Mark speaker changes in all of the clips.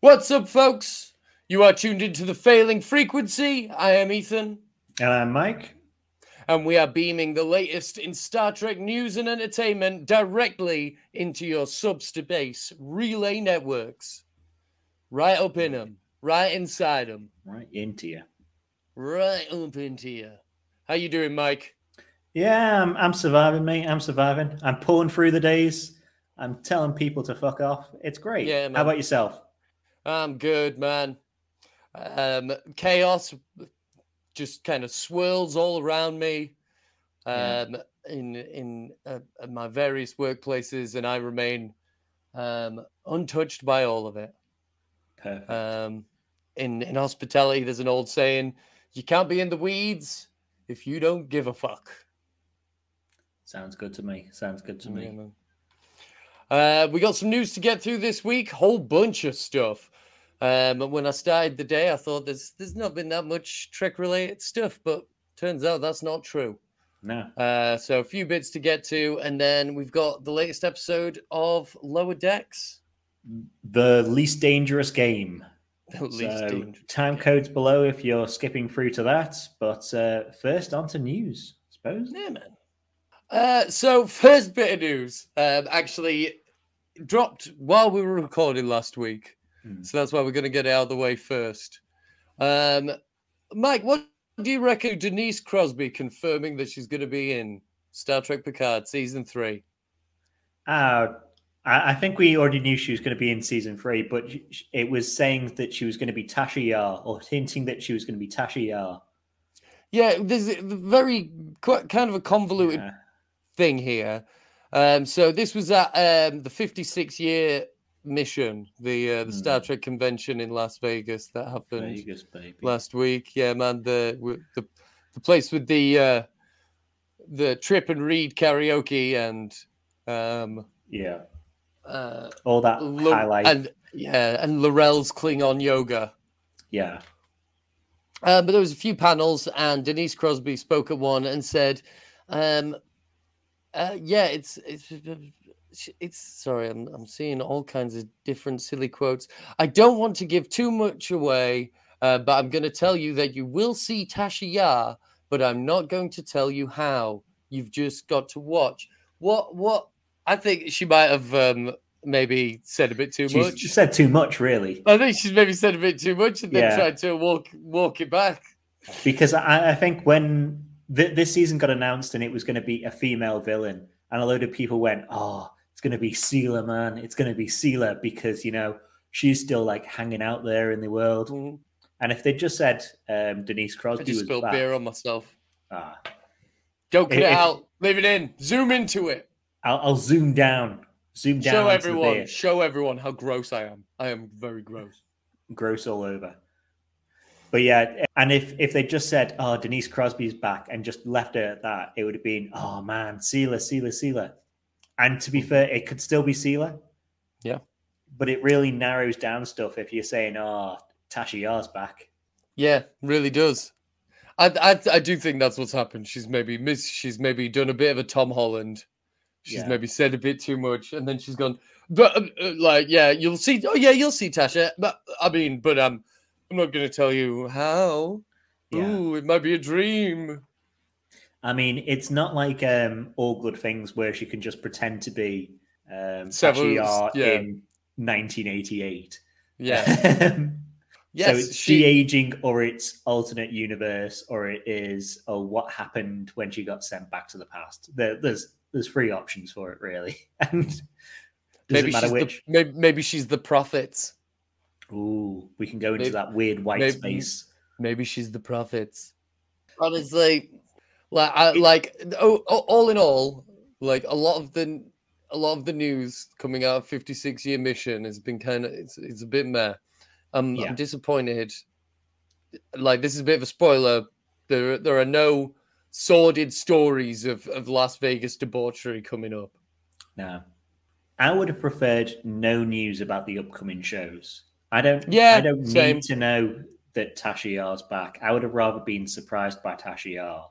Speaker 1: What's up, folks? You are tuned into the failing frequency. I am Ethan.
Speaker 2: And I'm Mike.
Speaker 1: And we are beaming the latest in Star Trek news and entertainment directly into your subspace relay networks. Right up in them, right inside them.
Speaker 2: Right into you.
Speaker 1: Right up into you. How you doing, Mike?
Speaker 2: Yeah, I'm, I'm surviving, mate. I'm surviving. I'm pulling through the days. I'm telling people to fuck off. It's great. Yeah, man. How about yourself?
Speaker 1: I'm good, man. Um, chaos just kind of swirls all around me um, yeah. in in uh, my various workplaces, and I remain um, untouched by all of it.
Speaker 2: Perfect.
Speaker 1: Um, in in hospitality, there's an old saying: "You can't be in the weeds if you don't give a fuck."
Speaker 2: Sounds good to me. Sounds good to me.
Speaker 1: Uh, we got some news to get through this week. Whole bunch of stuff. Um, when I started the day, I thought there's there's not been that much Trek related stuff, but turns out that's not true.
Speaker 2: No.
Speaker 1: Uh, so a few bits to get to, and then we've got the latest episode of Lower Decks,
Speaker 2: the least dangerous game. The least so, dangerous time game. codes below if you're skipping through to that. But uh, first, on to news, I suppose.
Speaker 1: Yeah, man. Uh, so first bit of news, um, actually dropped while we were recording last week. Hmm. So that's why we're going to get it out of the way first. Um, Mike, what do you reckon Denise Crosby confirming that she's going to be in Star Trek Picard season three?
Speaker 2: Uh, I think we already knew she was going to be in season three, but it was saying that she was going to be Tasha Yar or hinting that she was going to be Tasha Yar.
Speaker 1: Yeah, there's a very quite kind of a convoluted yeah. Thing here. Um, so this was at um, the 56 year mission, the uh, the mm. Star Trek convention in Las Vegas that happened
Speaker 2: Vegas,
Speaker 1: last week. Yeah, man, the the the place with the uh, the Trip and Reed karaoke and um,
Speaker 2: yeah, uh, all that L- highlight
Speaker 1: and yeah, and L'Rell's Klingon yoga.
Speaker 2: Yeah.
Speaker 1: Um, but there was a few panels, and Denise Crosby spoke at one and said, um, uh, "Yeah, it's it's it's sorry, I'm I'm seeing all kinds of different silly quotes. I don't want to give too much away, uh, but I'm going to tell you that you will see Tasha Yar, but I'm not going to tell you how. You've just got to watch. What what I think she might have um, maybe said a bit too
Speaker 2: she's,
Speaker 1: much.
Speaker 2: She said too much, really.
Speaker 1: I think she's maybe said a bit too much and then yeah. tried to walk walk it back.
Speaker 2: Because I, I think when th- this season got announced and it was going to be a female villain, and a load of people went, "Oh, it's going to be Sela, man. It's going to be Sela because, you know, she's still like hanging out there in the world. Mm-hmm. And if they just said um, Denise Crosby I
Speaker 1: just
Speaker 2: was
Speaker 1: spilled
Speaker 2: back,
Speaker 1: beer on myself.
Speaker 2: Ah.
Speaker 1: Don't cut if, it out. Leave it in. Zoom into it.
Speaker 2: I'll, I'll zoom down. Zoom down.
Speaker 1: Show everyone. Show everyone how gross I am. I am very gross.
Speaker 2: Gross all over. But yeah, and if if they just said, "Oh, Denise Crosby's back," and just left it at that, it would have been, "Oh man, Sela, Sela, Sela." And to be fair, it could still be Sela.
Speaker 1: Yeah.
Speaker 2: But it really narrows down stuff if you're saying, oh, Tasha Yar's back.
Speaker 1: Yeah, really does. I, I, I do think that's what's happened. She's maybe miss. She's maybe done a bit of a Tom Holland. She's yeah. maybe said a bit too much, and then she's gone. But uh, uh like, yeah, you'll see. Oh, yeah, you'll see Tasha. But I mean, but um, I'm not going to tell you how. Yeah. Ooh, it might be a dream.
Speaker 2: I mean, it's not like um, all good things where she can just pretend to be um, Several, yeah. in 1988.
Speaker 1: Yeah.
Speaker 2: yes, so it's she... de-aging, or it's alternate universe, or it is or what happened when she got sent back to the past. There, there's there's three options for it really, and
Speaker 1: maybe she's which. The, maybe, maybe she's the prophet.
Speaker 2: Ooh, we can go into maybe, that weird white maybe, space.
Speaker 1: Maybe she's the prophet. Honestly, like, I, like oh, all in all, like a lot of the a lot of the news coming out of 56 year mission has been kind of it's, it's a bit meh. Um, yeah. I'm disappointed. Like this is a bit of a spoiler. There there are no sordid stories of, of Las Vegas debauchery coming up.
Speaker 2: No. I would have preferred no news about the upcoming shows. I don't
Speaker 1: yeah,
Speaker 2: I don't
Speaker 1: same.
Speaker 2: need to know that Tasha Yar's back. I would have rather been surprised by Tasha Yar.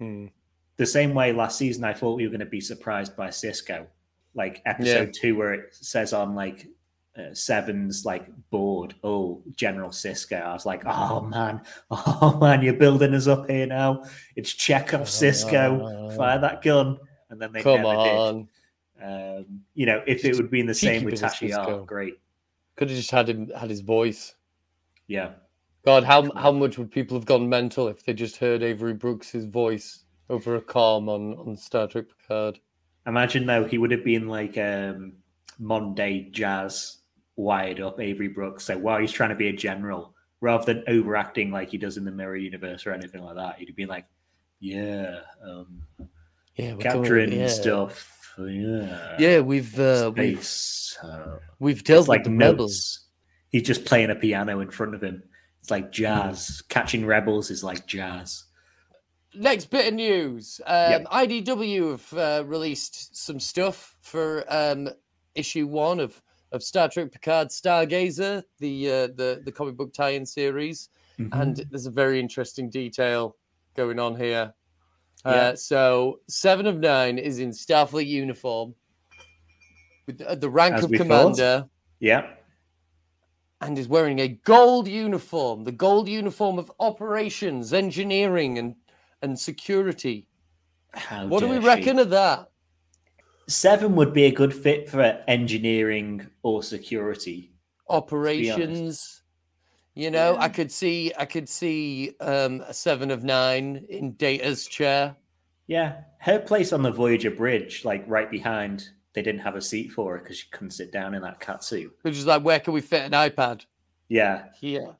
Speaker 1: Mm.
Speaker 2: The same way last season, I thought we were going to be surprised by Sisko, like episode yeah. two, where it says on like uh, Seven's like board. Oh, General Sisko. I was like, oh man, oh man, you're building us up here now. It's Chekov Sisko. Fire that gun, and then they
Speaker 1: Come on.
Speaker 2: did. Um, you know, if it would be in the
Speaker 1: Cheeky
Speaker 2: same with
Speaker 1: bit of
Speaker 2: Tashi, oh, great.
Speaker 1: Could have just had him had his voice.
Speaker 2: Yeah,
Speaker 1: God, how how much would people have gone mental if they just heard Avery Brooks' voice over a calm on on Star Trek Picard?
Speaker 2: imagine though he would have been like um, Monday Jazz wired up Avery Brooks. So while he's trying to be a general, rather than overacting like he does in the Mirror Universe or anything like that, he'd be like, "Yeah, um,
Speaker 1: Yeah,
Speaker 2: capturing
Speaker 1: coming- yeah.
Speaker 2: stuff. Yeah,
Speaker 1: Yeah, we've uh, we've
Speaker 2: uh,
Speaker 1: we've dealt
Speaker 2: like
Speaker 1: rebels.
Speaker 2: He's just playing a piano in front of him. It's like jazz. Catching rebels is like jazz.
Speaker 1: Next bit of news: um, IDW have uh, released some stuff for um, issue one of of Star Trek Picard Stargazer, the uh, the the comic book tie-in series,
Speaker 2: Mm-hmm.
Speaker 1: and there's a very interesting detail going on here.
Speaker 2: Yeah.
Speaker 1: Uh, so seven of nine is in Starfleet uniform with the, the rank
Speaker 2: As
Speaker 1: of
Speaker 2: we thought.
Speaker 1: commander.
Speaker 2: yeah,
Speaker 1: and is wearing a gold uniform, the gold uniform of operations, engineering, and and security.
Speaker 2: How
Speaker 1: what do we
Speaker 2: she.
Speaker 1: reckon of that?
Speaker 2: Seven would be a good fit for engineering or security.
Speaker 1: Operations. You know, I could see I could see um, a seven of nine in Data's chair.
Speaker 2: Yeah, her place on the Voyager bridge, like right behind, they didn't have a seat for her because she couldn't sit down in that cat suit.
Speaker 1: Which is like, where can we fit an iPad?
Speaker 2: Yeah,
Speaker 1: Here.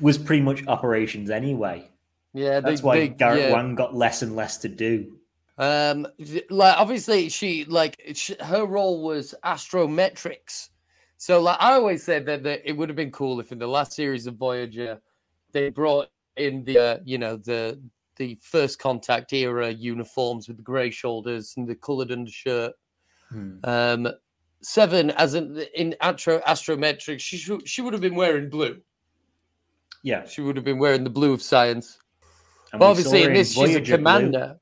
Speaker 2: was pretty much operations anyway.
Speaker 1: Yeah,
Speaker 2: That's
Speaker 1: they,
Speaker 2: why
Speaker 1: they-
Speaker 2: Garrett
Speaker 1: yeah.
Speaker 2: Wang got less and less to do.
Speaker 1: Um, like obviously she like sh her role was astrometrics. So like I always said that, that it would have been cool if in the last series of Voyager they brought in the uh, you know the the first contact era uniforms with the grey shoulders and the coloured undershirt.
Speaker 2: Hmm.
Speaker 1: Um, Seven as in in astro astrometrics, she should, she would have been wearing blue.
Speaker 2: Yeah,
Speaker 1: She would have been wearing the blue of science.
Speaker 2: and
Speaker 1: But obviously, in this, she's a
Speaker 2: Voyager blue.
Speaker 1: commander.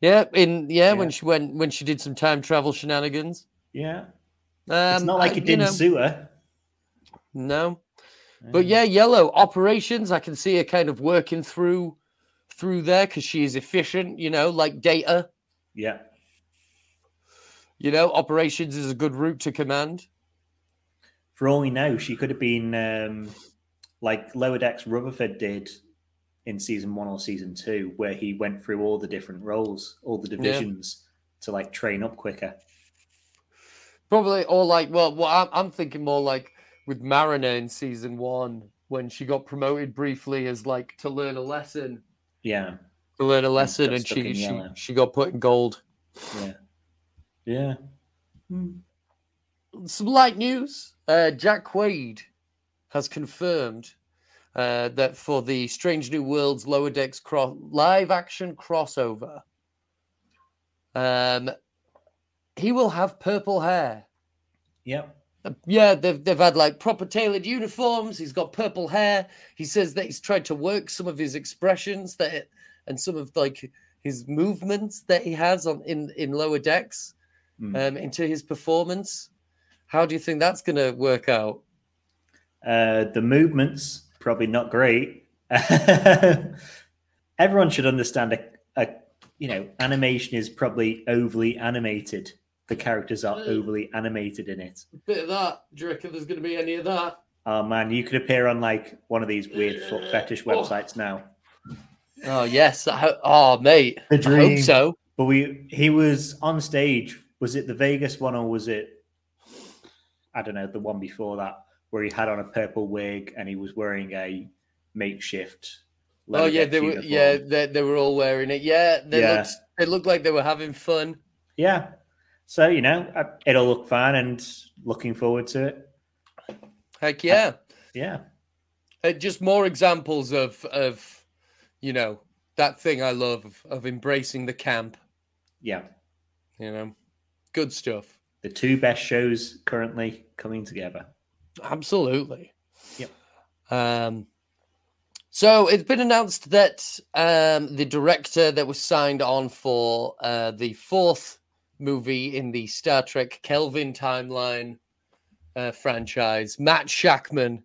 Speaker 1: Yeah, in yeah, when she went when she did some time travel shenanigans.
Speaker 2: Yeah,
Speaker 1: Um,
Speaker 2: it's not like
Speaker 1: I-
Speaker 2: it didn't
Speaker 1: know,
Speaker 2: suit her.
Speaker 1: No, but yeah, yellow operations. I can see her kind of working through through there because she is efficient. You know, like data.
Speaker 2: yeah,
Speaker 1: You know, operations is a good route to command.
Speaker 2: for all we know, she could have been um, like Lower Decks Rutherford did in season one or season two, where he went through all the different roles, all the divisions to like train up quicker.
Speaker 1: Probably, or like, well, well I'm, I'm thinking more like with Mariner in season one when she got promoted briefly as like to learn a lesson,
Speaker 2: Yeah,
Speaker 1: to learn a lesson, and she she,
Speaker 2: yellow.
Speaker 1: she got put in gold.
Speaker 2: yeah, yeah.
Speaker 1: some light news. Uh, Jack Quaid has confirmed uh, that for the Strange New Worlds Lower Decks cro- live action crossover, um, he will have purple hair.
Speaker 2: Yep.
Speaker 1: Uh, Yeah, they've they've had like proper tailored uniforms. He's got purple hair. He says that he's tried to work some of his expressions that and some of like his movements that he has on in in lower decks
Speaker 2: Mm.
Speaker 1: um, into his performance. How do you think that's going to work out?
Speaker 2: Uh, the movements probably not great. Everyone should understand a, a you know animation is probably overly animated. The characters are overly animated in it.
Speaker 1: bit of that. Do you reckon there's going to be any of that?
Speaker 2: Oh man, you could appear on like one of these weird foot fetish
Speaker 1: Oh.
Speaker 2: websites now.
Speaker 1: Oh yes. I ho- oh mate,
Speaker 2: The
Speaker 1: I hope so.
Speaker 2: But we he was on stage. Was it the Vegas one or was it I don't know, the one before that, where he had on a purple wig and he was wearing a makeshift.
Speaker 1: Oh yeah,
Speaker 2: deck
Speaker 1: they were.
Speaker 2: uniform.
Speaker 1: Yeah, they, they were all wearing it. Yeah, they
Speaker 2: Yeah.
Speaker 1: looked. They looked like they were having fun.
Speaker 2: Yeah. So, you know, it'll look fun and looking forward to it.
Speaker 1: Heck yeah.
Speaker 2: Yeah.
Speaker 1: Uh, just more examples of of you know that thing I love of, of embracing the camp.
Speaker 2: Yeah.
Speaker 1: You know, good stuff.
Speaker 2: The two best shows currently coming together.
Speaker 1: Absolutely.
Speaker 2: Yep.
Speaker 1: Um, so it's been announced that um, the director that was signed on for uh, the fourth movie in the Star Trek Kelvin timeline uh, franchise, Matt Shakman,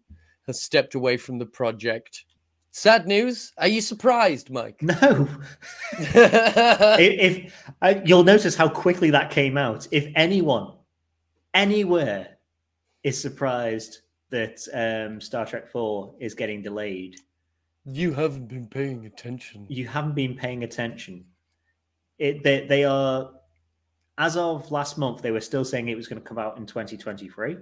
Speaker 1: has stepped away from the project. Sad news. Are you surprised, Mike?
Speaker 2: No. if, if you'll notice how quickly that came out. If anyone, anywhere, is surprised that um, Star Trek Four is getting delayed,
Speaker 1: you haven't been paying attention.
Speaker 2: You haven't been paying attention. It they, they are as of last month, they were still saying it was going to come out in 2023,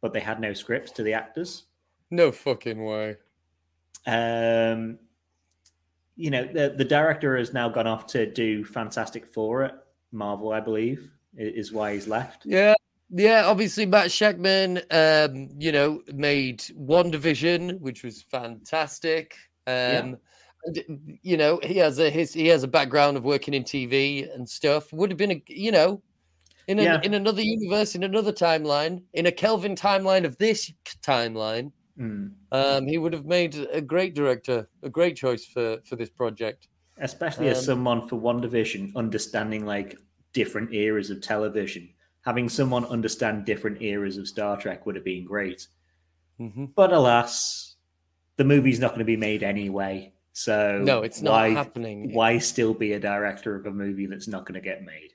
Speaker 2: but they had no scripts to the actors.
Speaker 1: No fucking way.
Speaker 2: Um, you know, the the director has now gone off to do Fantastic Four at Marvel, I believe, is why he's left.
Speaker 1: Yeah, yeah. Obviously, Matt Shakman, um, you know, made WandaVision, which was fantastic. Um, yeah. And, you know, he has a his he has a background of working in TV and stuff. Would have been a you know, in a, yeah. in another universe, in another timeline, in a Kelvin timeline of this timeline Mm. Um, he would have made a great director, a great choice for for this project.
Speaker 2: Especially um, as someone for WandaVision, understanding like different eras of television. Having someone understand different eras of Star Trek would have been great. Mm-hmm. But alas, the movie's not going to be made anyway. So
Speaker 1: no, it's not why, happening.
Speaker 2: Why still be a director of a movie that's not going to get made?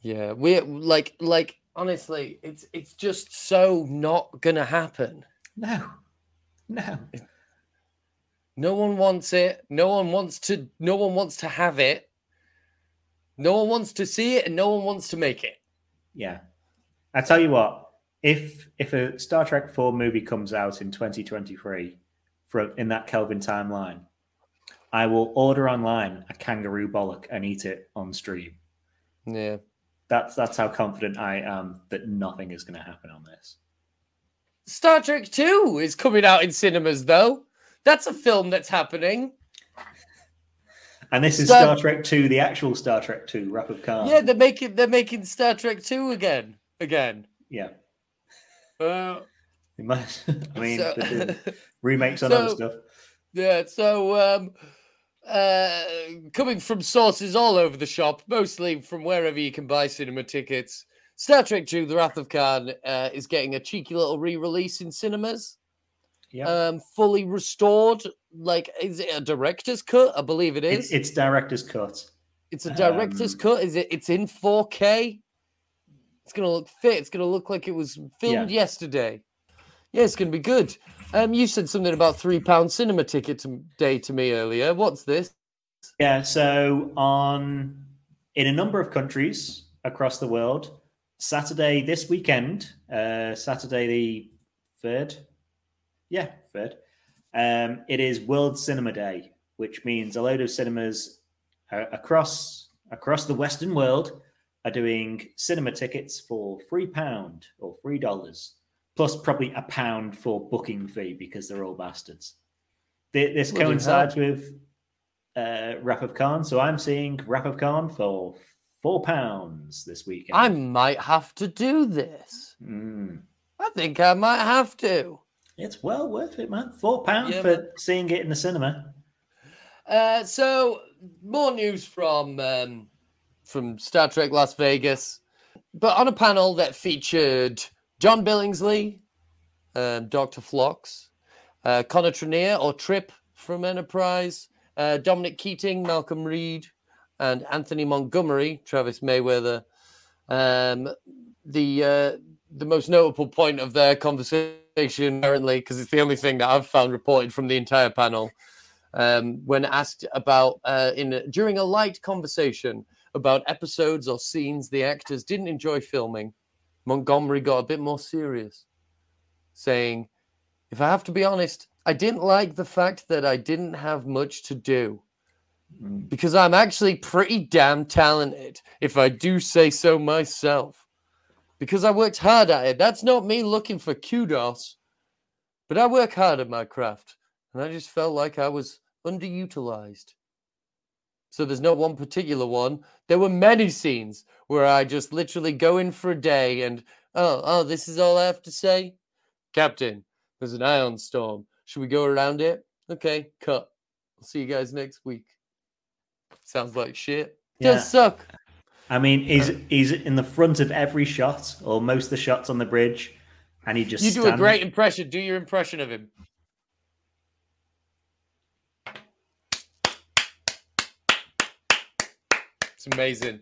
Speaker 1: Yeah, we like like honestly, it's it's just so not going to happen.
Speaker 2: No, no.
Speaker 1: No one wants it. No one wants to. No one wants to have it. No one wants to see it, and no one wants to make it.
Speaker 2: Yeah, I tell you what. If if a Star Trek Four movie comes out in 2023, for in that Kelvin timeline, I will order online a kangaroo bollock and eat it on stream.
Speaker 1: Yeah,
Speaker 2: that's that's how confident I am that nothing is going to happen on this.
Speaker 1: Star Trek 2 is coming out in cinemas, though. That's a film that's happening.
Speaker 2: And this is Star, Star Trek 2, the actual Star Trek 2, Wrath of Khan.
Speaker 1: Yeah, they're making they're making Star Trek 2 again. Again.
Speaker 2: Yeah.
Speaker 1: Uh,
Speaker 2: I mean, so, remakes on so, other stuff.
Speaker 1: Yeah, so um, uh, coming from sources all over the shop, mostly from wherever you can buy cinema tickets, Star Trek 2 The Wrath of Khan uh, is getting a cheeky little re release in cinemas. Yeah. Um, fully restored. Like, is it a director's cut? I believe it is.
Speaker 2: It's, it's director's cut.
Speaker 1: It's a director's um, cut. Is it? It's in 4K. It's gonna look fit. It's gonna look like it was filmed yeah. yesterday. Yeah, it's gonna be good. Um, you said something about three pound cinema ticket to, day to me earlier. What's this?
Speaker 2: Yeah, so on in a number of countries across the world, Saturday this weekend, uh, Saturday the third, yeah, third. Um, it is World Cinema Day, which means a load of cinemas uh, across across the Western world are doing cinema tickets for three pound or three dollars, plus probably a pound for booking fee because they're all bastards. This coincides with uh, of Khan, so I'm seeing Wrath of Khan for four pounds this weekend.
Speaker 1: I might have to do this.
Speaker 2: Mm.
Speaker 1: I think I might have to.
Speaker 2: It's well worth it, man. Four pounds yeah, for man. seeing it in the cinema.
Speaker 1: Uh, so more news from um, from Star Trek Las Vegas, but on a panel that featured John Billingsley, um, Doctor Phlox, uh, Connor Trinneer or Trip from Enterprise, uh, Dominic Keating, Malcolm Reed, and Anthony Montgomery, Travis Mayweather. Um, the uh, the most notable point of their conversation, apparently, because it's the only thing that I've found reported from the entire panel, um, when asked about uh, in during a light conversation about episodes or scenes the actors didn't enjoy filming, Montgomery got a bit more serious, saying, "If I have to be honest, I didn't like the fact that I didn't have much to do." Mm. because I'm actually pretty damn talented, if I do say so myself. Because I worked hard at it. That's not me looking for kudos, but I work hard at my craft, and I just felt like I was underutilized. So there's no one particular one. There were many scenes where I just literally go in for a day and oh, oh, this is all I have to say. Captain, there's an ion storm. Should we go around it? Okay, cut. I'll see you guys next week. Sounds like shit. Yeah. Does suck.
Speaker 2: I mean, uh, he's he's in the front of every shot, or most of the shots on the bridge. and he just
Speaker 1: you do
Speaker 2: stand-
Speaker 1: a great impression. Do your impression of him. It's amazing.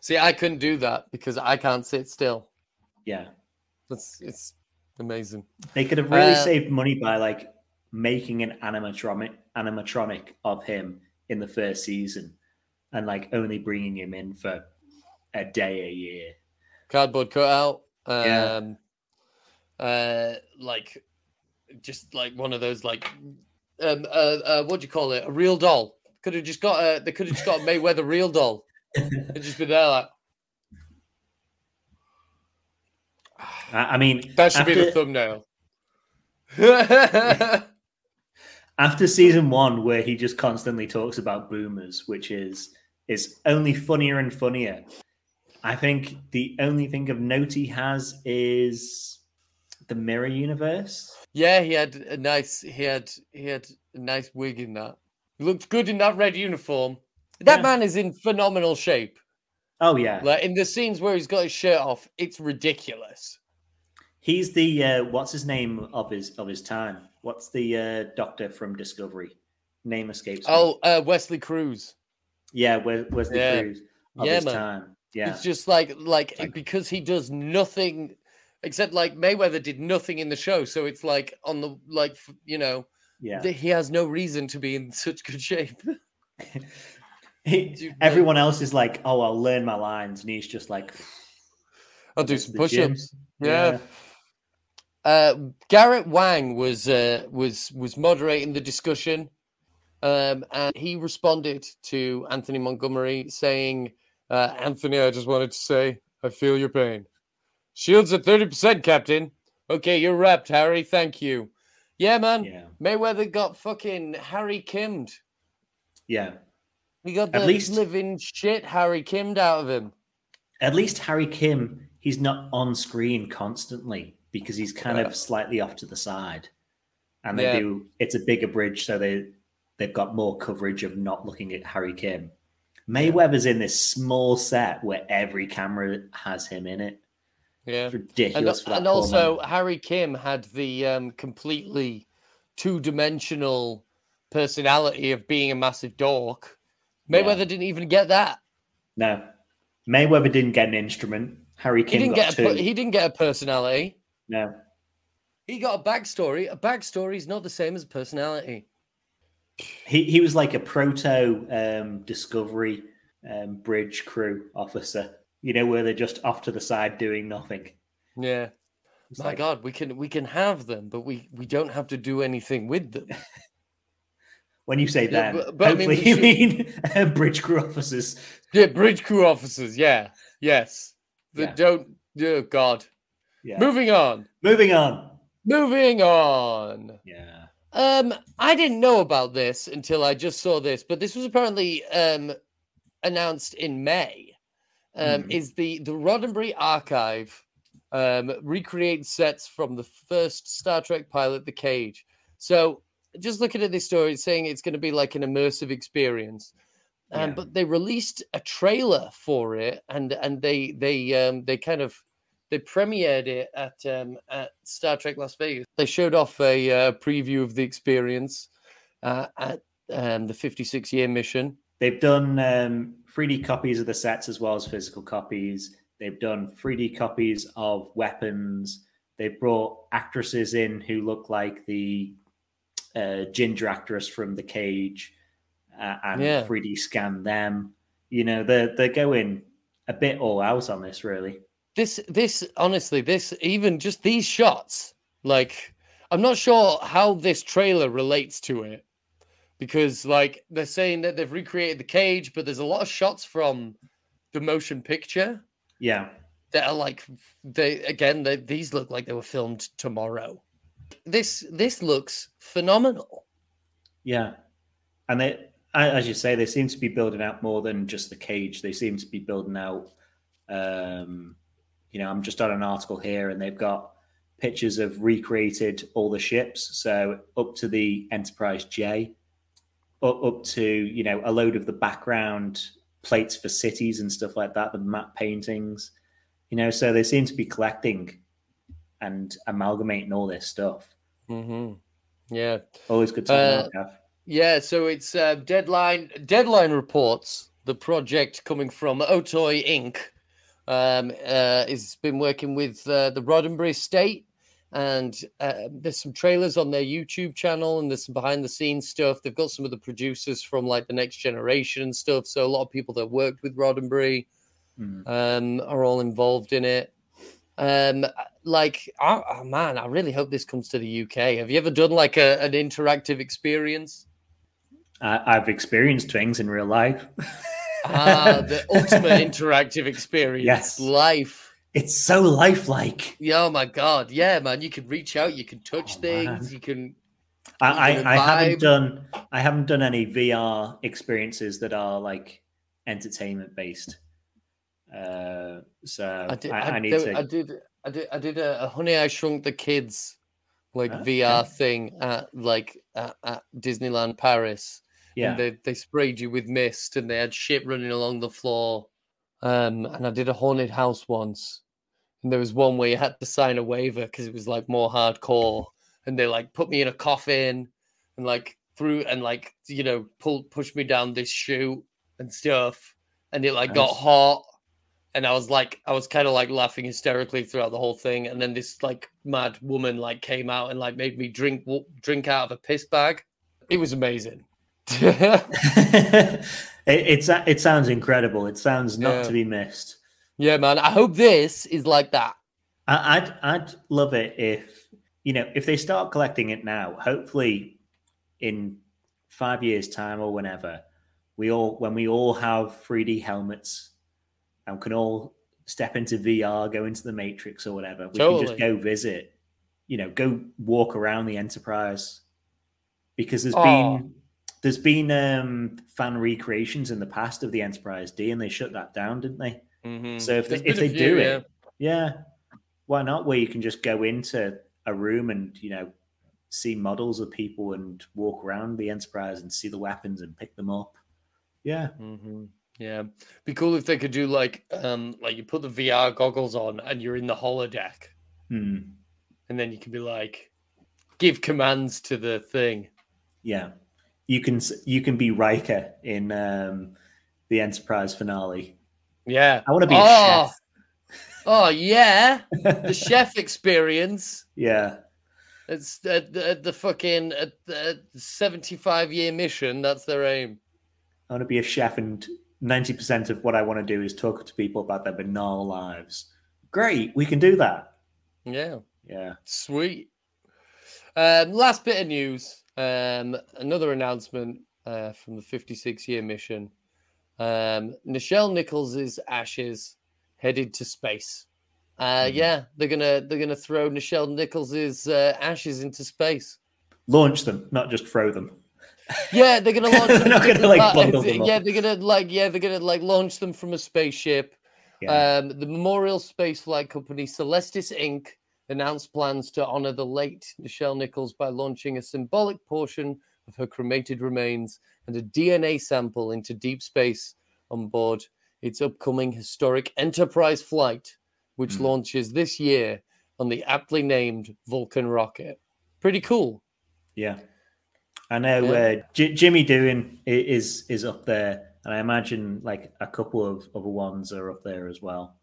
Speaker 1: See, I couldn't do that because I can't sit still.
Speaker 2: Yeah,
Speaker 1: It's it's amazing.
Speaker 2: they could have really
Speaker 1: Uh,
Speaker 2: saved money by like making an animatronic animatronic of him in the first season, and like only bringing him in for a day a year.
Speaker 1: Cardboard cutout.
Speaker 2: Yeah.
Speaker 1: Um, uh, like just like one of those like um uh, uh what do you call it? A real doll. Could have just got a they could have just got a Mayweather real doll. It'd just be there like
Speaker 2: I, I mean,
Speaker 1: that should be the thumbnail.
Speaker 2: after season one where he just constantly talks about boomers which is is only funnier and funnier i think the only thing of note he has is the mirror universe
Speaker 1: yeah, he had a nice he had he had a nice wig in that. Looked good in that red uniform. That
Speaker 2: Yeah.
Speaker 1: man is in phenomenal shape.
Speaker 2: oh yeah
Speaker 1: Like in the scenes where he's got his shirt off, it's ridiculous.
Speaker 2: he's the uh, what's his name of his of his time what's the uh, doctor from discovery name escapes me.
Speaker 1: Oh, uh, Wesley Cruz.
Speaker 2: yeah Wesley
Speaker 1: Yeah.
Speaker 2: Cruz of
Speaker 1: Yeah,
Speaker 2: his
Speaker 1: man.
Speaker 2: time yeah
Speaker 1: It's just like like
Speaker 2: Like-
Speaker 1: because he does nothing except like Mayweather did nothing in the show, so it's like on the like you know
Speaker 2: yeah
Speaker 1: he has no reason to be in such good shape.
Speaker 2: He- everyone else is like oh i'll learn my lines and he's just like
Speaker 1: I'll do some push-ups. Yeah. Uh, Garrett Wang was uh, was was moderating the discussion, um, and he responded to Anthony Montgomery saying, uh, "Anthony, I just wanted to say I feel your pain. Shields at thirty percent, Captain. Okay, you're wrapped, Harry. Thank you. Yeah, man.
Speaker 2: yeah
Speaker 1: Mayweather got fucking Harry Kimmed.
Speaker 2: yeah
Speaker 1: He got
Speaker 2: At
Speaker 1: the
Speaker 2: least-
Speaker 1: living shit Harry Kimmed out of him.
Speaker 2: at least Harry Kim, he's not on screen constantly because he's kind
Speaker 1: Yeah.
Speaker 2: of slightly off to the side. And they
Speaker 1: Yeah.
Speaker 2: do it's a bigger bridge, so they they've got more coverage of not looking at Harry Kim. Mayweather's in this small set where every camera has him in it.
Speaker 1: Yeah.
Speaker 2: It's
Speaker 1: and,
Speaker 2: ridiculous that.
Speaker 1: and also
Speaker 2: man.
Speaker 1: Harry Kim had the um, completely two-dimensional personality of being a massive dork. Mayweather
Speaker 2: Yeah.
Speaker 1: didn't even get that.
Speaker 2: no. Mayweather didn't get an instrument. Harry
Speaker 1: He
Speaker 2: Kim
Speaker 1: didn't
Speaker 2: got
Speaker 1: get
Speaker 2: two.
Speaker 1: per- he didn't get a personality.
Speaker 2: no.
Speaker 1: He got a backstory. A backstory is not the same as a personality.
Speaker 2: He he was like a proto um, discovery um, bridge crew officer. You know, where they're just off to the side doing nothing.
Speaker 1: Yeah.
Speaker 2: It's
Speaker 1: My
Speaker 2: like,
Speaker 1: God, we can we can have them, but we we don't have to do anything with them.
Speaker 2: When you say
Speaker 1: Yeah,
Speaker 2: them,
Speaker 1: but- but I mean,
Speaker 2: hopefully you mean uh, bridge crew officers.
Speaker 1: Yeah, bridge crew officers. Yeah, yes. That
Speaker 2: Yeah.
Speaker 1: don't. Oh God.
Speaker 2: Yeah.
Speaker 1: Moving on.
Speaker 2: Moving on.
Speaker 1: Moving on.
Speaker 2: Yeah.
Speaker 1: Um, I didn't know about this until I just saw this, but this was apparently um announced in May. Um,
Speaker 2: Mhm.
Speaker 1: is the the Roddenberry Archive um recreate sets from the first Star Trek pilot, The Cage. So just looking at this story, it's saying it's going to be like an immersive experience. Um,
Speaker 2: Yeah.
Speaker 1: but they released a trailer for it, and and they they um they kind of they premiered it at um, at Star Trek Las Vegas. They showed off a uh, preview of the experience uh, at um, the 56 year mission.
Speaker 2: They've done um, 3D copies of the sets as well as physical copies. They've done 3D copies of weapons. They've brought actresses in who look like the uh, ginger actress from The Cage uh, and
Speaker 1: Yeah.
Speaker 2: 3D scan them. You know, they're, they're going a bit all out on this, really.
Speaker 1: This this honestly, this even just these shots, like I'm not sure how this trailer relates to it because like they're saying that they've recreated the cage, but there's a lot of shots from the motion picture
Speaker 2: Yeah.
Speaker 1: that are like they again they, these look like they were filmed tomorrow this this looks phenomenal
Speaker 2: Yeah, and they, as you say, they seem to be building out more than just the cage. They seem to be building out. Um, you know, I'm just on an article here, and they've got pictures of recreated all the ships. So up to the Enterprise J, up, to you know a load of the background plates for cities and stuff like that, the map paintings. You know, so they seem to be collecting and amalgamating all this stuff.
Speaker 1: Mm-hmm. Yeah,
Speaker 2: always good to
Speaker 1: uh. Yeah, so it's uh, deadline. Deadline reports the project coming from Otoy Inc. Um, uh, has been working with uh, the Roddenberry Estate, and uh, there's some trailers on their YouTube channel, and there's some behind the scenes stuff. They've got some of the producers from like the Next Generation and stuff. So a lot of people that worked with Roddenberry mm. um, are all involved in it. Um, like, oh, oh, man, I really hope this comes to the UK. Have you ever done like a, an interactive experience?
Speaker 2: I've experienced things in real life.
Speaker 1: ah, the ultimate interactive experience. Yes. Life.
Speaker 2: It's so lifelike.
Speaker 1: Yeah, oh my god. Yeah, man. You can reach out, you can touch oh, things, man. you can
Speaker 2: I, I, I haven't done I haven't done any VR experiences that are like entertainment based. Uh, so I, did, I, I, I need
Speaker 1: did,
Speaker 2: to.
Speaker 1: I did. I did. I did a, a Honey I Shrunk the Kids like okay. VR thing at like at, at Disneyland Paris. Yeah, and they they sprayed you with mist, and they had shit running along the floor. Um, and I did a haunted house once, and there was one where you had to sign a waiver because it was like more hardcore, and they like put me in a coffin and like threw and like you know pulled pushed me down this chute and stuff, and it like nice. got hot and I was like, I was kind of like laughing hysterically throughout the whole thing. And then this like mad woman like came out and like made me drink drink out of a piss bag. It was amazing.
Speaker 2: it, it's it sounds incredible. It sounds not yeah. to be missed.
Speaker 1: Yeah, man. I hope this is like that.
Speaker 2: I, I'd I'd love it if you know if they start collecting it now. Hopefully, in five years' time or whenever we all when we all have 3D helmets and can all step into VR, go into the Matrix or whatever. We totally. can just go visit, you know, go walk around the Enterprise because there's oh. been there's been um, fan recreations in the past of the Enterprise D, and they shut that down, didn't they? Mm-hmm. So if they, if they few, do yeah. it, yeah, why not? Where you can just go into a room and you know see models of people and walk around the Enterprise and see the weapons and pick them up. Yeah.
Speaker 1: Mm-hmm. Yeah, be cool if they could do like um like you put the VR goggles on and you're in the holodeck,
Speaker 2: hmm.
Speaker 1: and then you can be like, give commands to the thing.
Speaker 2: Yeah, you can you can be Riker in um the Enterprise finale.
Speaker 1: Yeah,
Speaker 2: I want to be oh. a chef.
Speaker 1: Oh yeah, the chef experience.
Speaker 2: Yeah,
Speaker 1: it's at the, at the fucking at the seventy-five year mission. That's their aim.
Speaker 2: I want to be a chef and 90% of what I want to do is talk to people about their banal lives. Great, we can do that.
Speaker 1: Yeah.
Speaker 2: Yeah.
Speaker 1: Sweet. Um, last bit of news. Um, another announcement uh, from the 56 year mission. Um, Nichelle Nichols' ashes headed to space. Uh, mm. Yeah, they're gonna they're gonna throw Nichelle Nichols' uh, ashes into space.
Speaker 2: Launch them, not just throw them.
Speaker 1: Yeah, they're gonna launch. they're not gonna like bundle them. Yeah, they're gonna like yeah, they're gonna like launch them from a spaceship. Yeah. Um, the Memorial Space Flight Company, Celestis Inc., announced plans to honor the late Nichelle Nichols by launching a symbolic portion of her cremated remains and a DNA sample into deep space on board its upcoming historic Enterprise flight, which mm. launches this year on the aptly named Vulcan rocket. Pretty cool.
Speaker 2: Yeah. I know yeah. uh, J- Jimmy Doohan is is up there, and I imagine like a couple of other ones are up there as well.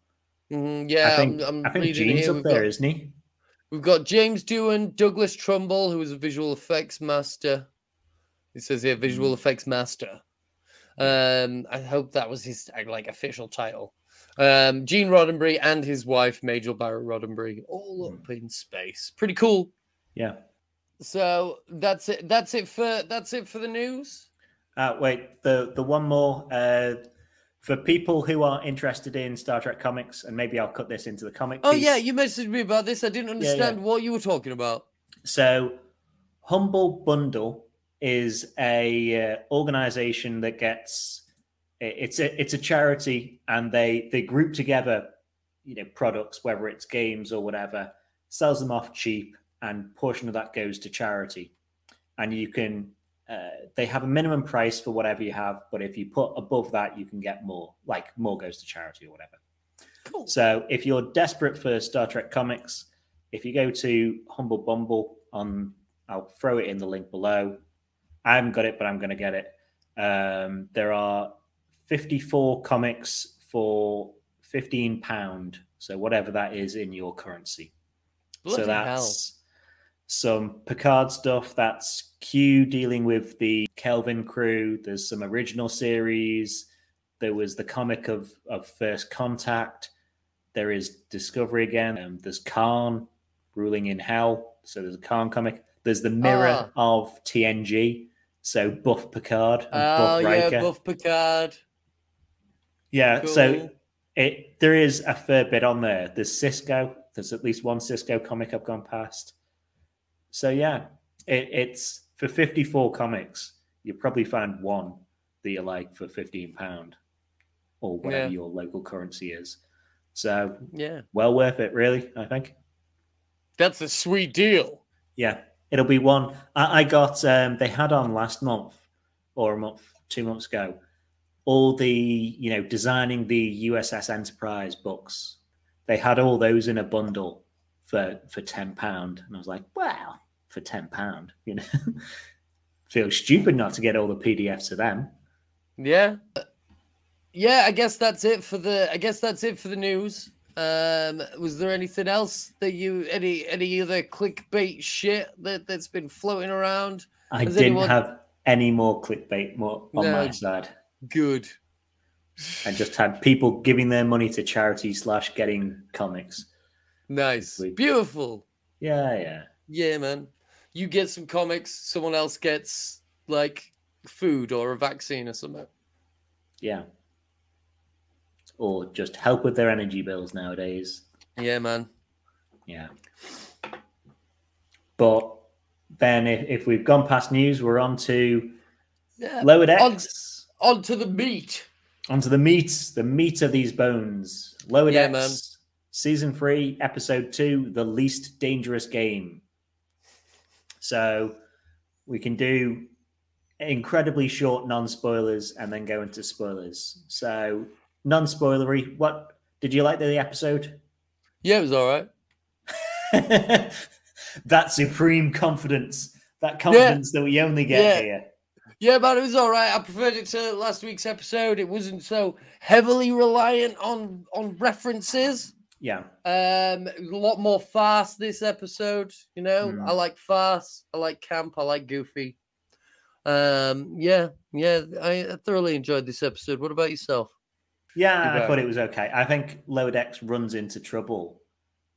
Speaker 1: Mm-hmm, yeah,
Speaker 2: I think, I'm, I'm I think Gene's up there, not he?
Speaker 1: We've got James Doohan, Douglas Trumbull, who is a visual effects master. It says here, visual mm. effects master. Um, I hope that was his like official title. Um, Gene Roddenberry and his wife Majel Barrett Roddenberry, all up mm. in space. Pretty cool.
Speaker 2: Yeah.
Speaker 1: So that's it. That's it for that's it for the news.
Speaker 2: Uh, wait, the the one more uh, for people who are interested in Star Trek comics, and maybe I'll cut this into the comic.
Speaker 1: Oh piece. yeah, you messaged me about this. I didn't understand yeah, yeah. what you were talking about.
Speaker 2: So, Humble Bundle is a uh, organization that gets it's a it's a charity, and they they group together, you know, products, whether it's games or whatever, sells them off cheap and portion of that goes to charity. And you can, uh, they have a minimum price for whatever you have, but if you put above that, you can get more, like more goes to charity or whatever. Cool. So if you're desperate for Star Trek comics, if you go to Humble Bumble on, I'll throw it in the link below. I haven't got it, but I'm going to get it. Um, there are 54 comics for 15 pound, so whatever that is in your currency.
Speaker 1: Bloody
Speaker 2: so that's
Speaker 1: hell.
Speaker 2: Some Picard stuff. That's Q dealing with the Kelvin crew. There's some original series. There was the comic of of First Contact. There is Discovery again. Um, there's Khan ruling in hell. So there's a Khan comic. There's the mirror of TNG. So Buff Picard and
Speaker 1: Oh
Speaker 2: Buff Riker.
Speaker 1: yeah, Buff Picard.
Speaker 2: Yeah, so it there is a fair bit on there. There's Sisko. There's at least one Sisko comic I've gone past. So yeah, it, it's for 54 comics. You probably find one that you like for 15 pound or whatever
Speaker 1: Yeah.
Speaker 2: your local currency is. So
Speaker 1: Yeah,
Speaker 2: well worth it, really. I think.
Speaker 1: that's a sweet deal.
Speaker 2: Yeah, it'll be one. I, I got. Um, they had on last month or a month, two months ago, all the you know designing the USS Enterprise books. They had all those in a bundle for for ten pound, and I was like, wow, for ten pound, you know, feel stupid not to get all the PDFs of them.
Speaker 1: Yeah. Yeah, I guess that's it for the I guess that's it for the news. Um was there anything else that you any any other clickbait shit that that's been floating around?
Speaker 2: I
Speaker 1: Has
Speaker 2: didn't
Speaker 1: anyone-
Speaker 2: have any more clickbait more on
Speaker 1: No.
Speaker 2: my side.
Speaker 1: Good.
Speaker 2: I just had people giving their money to charity slash getting comics.
Speaker 1: Nice. Beautiful.
Speaker 2: Yeah, yeah.
Speaker 1: Yeah, man. You get some comics, someone else gets like food or a vaccine or something.
Speaker 2: Yeah. Or just help with their energy bills nowadays.
Speaker 1: Yeah, man.
Speaker 2: Yeah. But then if, if we've gone past news, we're on to
Speaker 1: Yeah.
Speaker 2: Lower
Speaker 1: On-
Speaker 2: Decks.
Speaker 1: On to the meat.
Speaker 2: Onto the meat, the meat of these bones. Lower
Speaker 1: Yeah,
Speaker 2: Decks,
Speaker 1: man.
Speaker 2: Season three, episode two, the least dangerous game. So we can do incredibly short non spoilers and then go into spoilers. So non spoilery. What did you like the episode?
Speaker 1: Yeah, it was all right.
Speaker 2: that supreme confidence, that confidence that we only get
Speaker 1: Yeah.
Speaker 2: here.
Speaker 1: Yeah, but it was all right. I preferred it to last week's episode. It wasn't so heavily reliant on on references.
Speaker 2: Yeah,
Speaker 1: Um, a lot more fast this episode. You know,
Speaker 2: Mm.
Speaker 1: I like fast. I like camp. I like goofy. Um, yeah, yeah. I, thoroughly enjoyed this episode. What about yourself?
Speaker 2: yeah. I thought it was okay. I think Decks runs into trouble,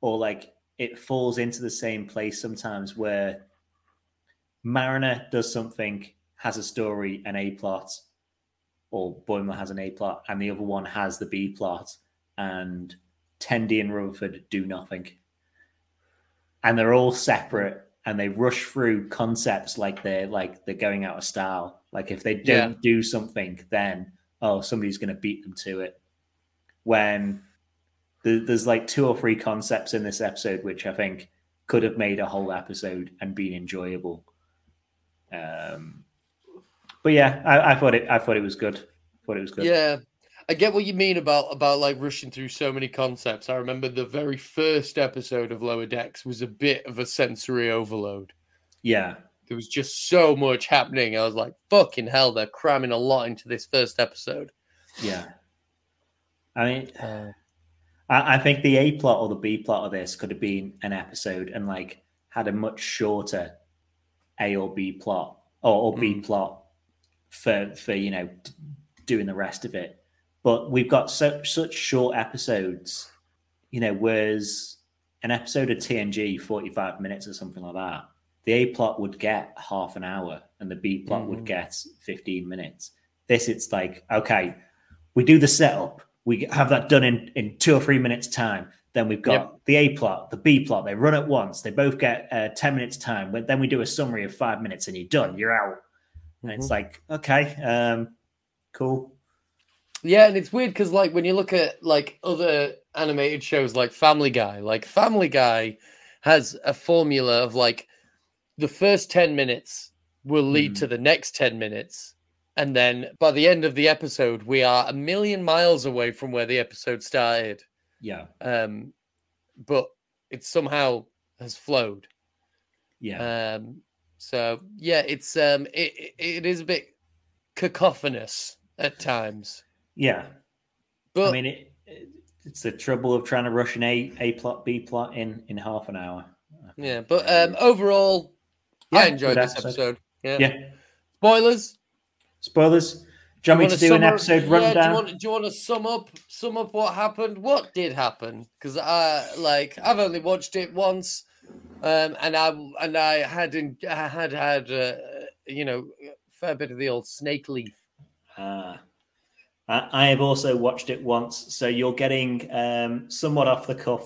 Speaker 2: or like it falls into the same place sometimes where Mariner does something, has a story, an A plot, or Boimler has an A plot, and the other one has the B plot, and Tendi and Rutherford do nothing. And they're all separate and they rush through concepts like they're like they're going out of style. Like if they don't
Speaker 1: Yeah.
Speaker 2: do something, then oh somebody's gonna beat them to it. When th- there's like two or three concepts in this episode which I think could have made a whole episode and been enjoyable. Um, but yeah, I, I thought it. I thought it was good. Thought it was good.
Speaker 1: Yeah, I get what you mean about about like rushing through so many concepts. I remember the very first episode of Lower Decks was a bit of a sensory overload.
Speaker 2: Yeah,
Speaker 1: There was just so much happening. I was like, "Fucking hell!" They're cramming a lot into this first episode.
Speaker 2: yeah. I mean, uh. I, I think the A plot or the B plot of this could have been an episode and like had a much shorter A or B plot or, or B mm. plot for for you know doing the rest of it. But we've got such such short episodes, you know. Whereas an episode of TNG, forty five minutes or something like that, the A plot would get half an hour and the B plot would
Speaker 1: Mhm.
Speaker 2: get fifteen minutes. This, it's like okay, we do the setup, we have that done in in two or three minutes time. Then we've got
Speaker 1: Yep.
Speaker 2: the A plot, the B plot. They run at once. They both get uh, ten minutes time. But then we do a summary of five minutes, and you're done. You're out. And it's like okay, um, cool.
Speaker 1: Yeah, and it's weird because like when you look at like other animated shows like Family Guy, like Family Guy has a formula of like the first 10 minutes will lead
Speaker 2: Mm.
Speaker 1: to the next 10 minutes. And then by the end of the episode, we are a million miles away from where the episode started.
Speaker 2: Yeah,
Speaker 1: Um, but it somehow has flowed.
Speaker 2: Yeah.
Speaker 1: Um, so yeah, it's um, it it is a bit cacophonous at times.
Speaker 2: Yeah.
Speaker 1: But
Speaker 2: I mean, it, it, it's the trouble of trying to rush an A A plot B plot in in half an hour.
Speaker 1: yeah, but um, overall, I enjoyed this
Speaker 2: episode.
Speaker 1: episode. Yeah.
Speaker 2: Yeah.
Speaker 1: Spoilers.
Speaker 2: Spoilers. Do you want me to do an
Speaker 1: sum up-
Speaker 2: episode
Speaker 1: yeah, Do you,
Speaker 2: rundown?
Speaker 1: want, do you want to sum up sum up what happened? What did happen? Because I like I've only watched it once, um, and I and I had in, I had had uh, you know a fair bit of the old snake leaf.
Speaker 2: Ah. I I have also watched it once, so you're getting um, somewhat off the cuff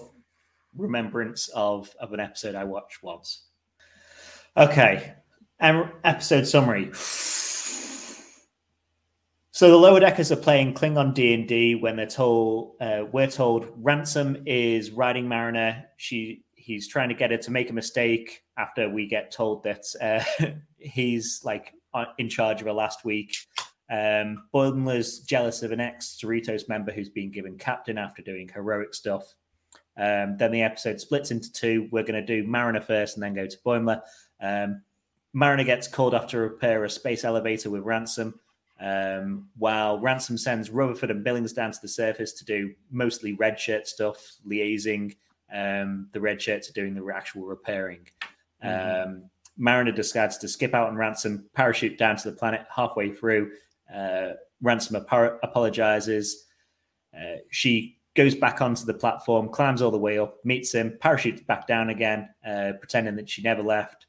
Speaker 2: remembrance of of an episode I watched once. Okay, Em- episode summary. So the lower deckers are playing Klingon D and D when they're told uh, we're told Ransom is riding Mariner. She he's trying to get her to make a mistake after we get told that uh, he's like uh, in charge of her last week. Um, Boimler's jealous of an ex Cerritos member who's been given captain after doing heroic stuff. Um, then the episode splits into two. We're going to do Mariner first and then go to Boimler. Um, Mariner gets called off to repair a space elevator with Ransom, um, while Ransom sends Rutherford and Billings down to the surface to do mostly red shirt stuff, liaising. Um, the red shirts are doing the actual repairing.
Speaker 1: Mhm.
Speaker 2: Um, Mariner decides to skip out on Ransom, parachute down to the planet halfway through. Uh, Ransom apo- apologizes. Uh, she goes back onto the platform, climbs all the way up, meets him, parachutes back down again, uh, pretending that she never left.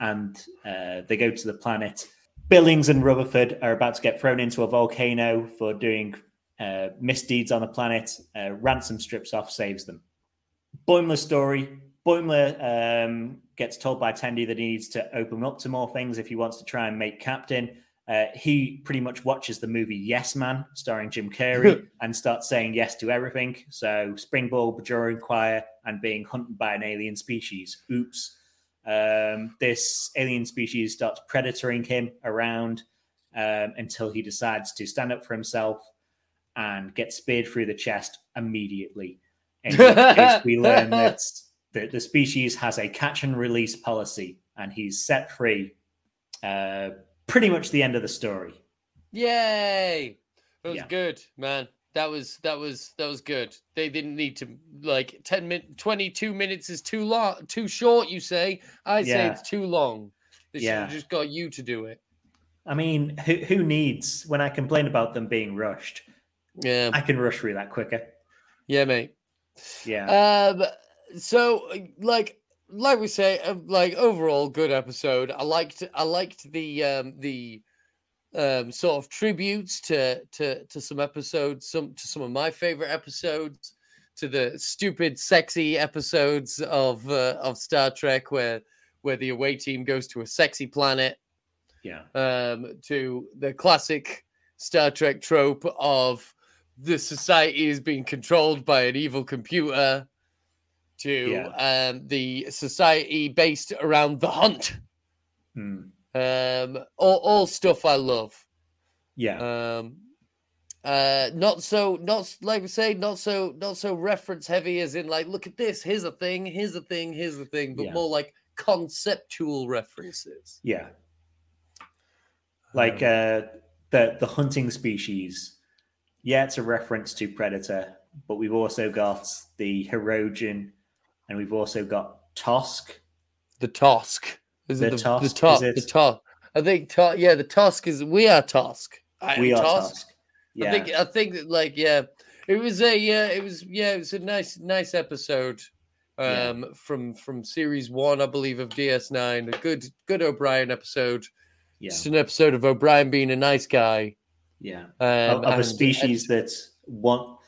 Speaker 2: And uh, they go to the planet. Billings and Rutherford are about to get thrown into a volcano for doing uh, misdeeds on the planet. Uh, Ransom strips off, saves them. Boimler story. Boimler um, gets told by Tendi that he needs to open up to more things if he wants to try and make captain. Uh, he pretty much watches the movie Yes Man, starring Jim Carrey, and starts saying yes to everything. So, Springball, Bajoran Choir, and being hunted by an alien species. Oops. Um, this alien species starts predatoring him around um, until he decides to stand up for himself and get speared through the chest immediately. In case, we learn that the, the species has a catch and release policy, and he's set free. Uh, pretty much the end of the story.
Speaker 1: Yay! That was
Speaker 2: Yeah.
Speaker 1: good, man. That was that was that was good. They didn't need to like 10 minutes 22 minutes is too long too short, you say. I say
Speaker 2: Yeah.
Speaker 1: it's too long. They should have just got you to do it.
Speaker 2: I mean, who, who needs, when I complain about them being rushed,
Speaker 1: Yeah.
Speaker 2: I can rush through that quicker.
Speaker 1: Yeah, mate.
Speaker 2: Yeah.
Speaker 1: Um so like like we say uh, like overall good episode. I liked I liked the um the um sort of tributes to to to some episodes, some to some of my favorite episodes, to the stupid sexy episodes of uh, of Star Trek where where the away team goes to a sexy planet
Speaker 2: yeah.
Speaker 1: um, to the classic Star Trek trope of the society is being controlled by an evil computer to um, the society based around the hunt.
Speaker 2: Hmm.
Speaker 1: Um, all, all stuff I love.
Speaker 2: Yeah.
Speaker 1: Um, uh, not so, not like we say, not so, not so reference heavy as in like, look at this, here's a thing, here's a thing, here's a thing, but
Speaker 2: Yeah.
Speaker 1: more like conceptual references.
Speaker 2: yeah. Like
Speaker 1: Um,
Speaker 2: uh, the, the hunting species. Yeah, it's a reference to Predator, but we've also got the Herodian and we've also got Tosk.
Speaker 1: The Tosk. Is
Speaker 2: The
Speaker 1: it the,
Speaker 2: Tusk,
Speaker 1: the
Speaker 2: is it?
Speaker 1: The Tusk. I think to- yeah, the Tusk is we are Tusk. I
Speaker 2: we are
Speaker 1: Tusk.
Speaker 2: Tosk. Yeah.
Speaker 1: I think I think that like yeah, it was a yeah, it was yeah, it was a nice nice episode
Speaker 2: Yeah.
Speaker 1: um from from series 1 I believe of DS9. A good good O'Brien episode.
Speaker 2: yeah.
Speaker 1: Just an episode of O'Brien being a nice guy.
Speaker 2: Yeah.
Speaker 1: Um,
Speaker 2: of, of a species
Speaker 1: and-
Speaker 2: that want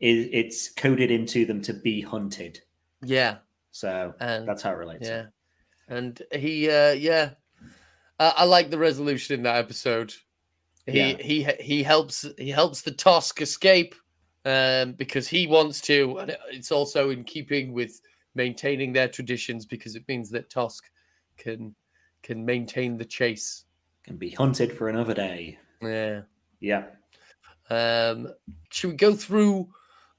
Speaker 2: is it's coded into them to be hunted.
Speaker 1: Yeah,
Speaker 2: So
Speaker 1: and
Speaker 2: that's how it relates.
Speaker 1: yeah. And he uh yeah. I, I like the resolution in that episode. He
Speaker 2: Yeah.
Speaker 1: he he helps he helps the Tusk escape um because he wants to and it's also in keeping with maintaining their traditions because it means that Tusk can can maintain the chase.
Speaker 2: Can be hunted for another day.
Speaker 1: Yeah.
Speaker 2: Yeah.
Speaker 1: Um, should we go through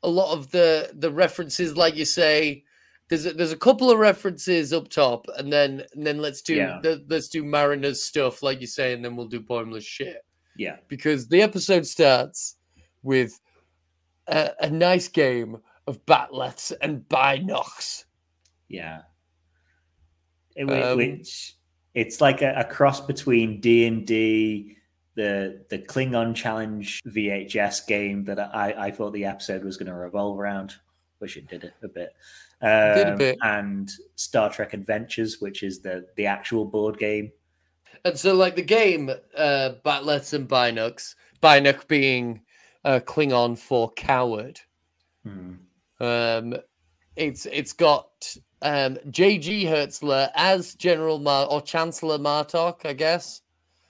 Speaker 1: a lot of the the references, like you say, there's a, there's a couple of references up top, and then and then let's do
Speaker 2: Yeah.
Speaker 1: the, let's do Mariner's stuff, like you say, and then we'll do Boimler's shit
Speaker 2: Yeah.
Speaker 1: because the episode starts with a, a nice game of batlets and binocs.
Speaker 2: Yeah. It,
Speaker 1: Um,
Speaker 2: which it's like a, a cross between D and D, the the Klingon Challenge VHS game that I, I thought the episode was going to revolve around. Wish it did it a bit. Um,
Speaker 1: did a bit.
Speaker 2: And Star Trek Adventures, which is the the actual board game.
Speaker 1: And so, like the game, uh, batlets and binocs, binoc being uh, Klingon for coward.
Speaker 2: Hmm.
Speaker 1: Um, it's it's got um, J.G. Hertzler as General Mar- or Chancellor Martok, I guess.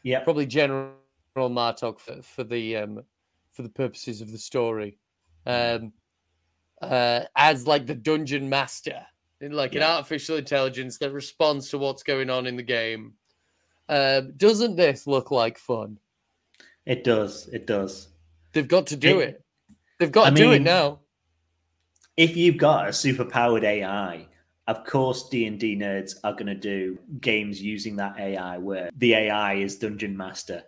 Speaker 2: Yeah.
Speaker 1: Probably General Martok for, for the um, for the purposes of the story. Um, uh, as like the dungeon master, like an artificial intelligence that responds to what's going on in the game. Um, doesn't this look like fun?
Speaker 2: It does. It does.
Speaker 1: They've got to do
Speaker 2: It-
Speaker 1: it. They've got
Speaker 2: I
Speaker 1: to do it now.
Speaker 2: if you've got a super powered AI, of course D and D nerds are going to do games using that AI where the AI is dungeon master.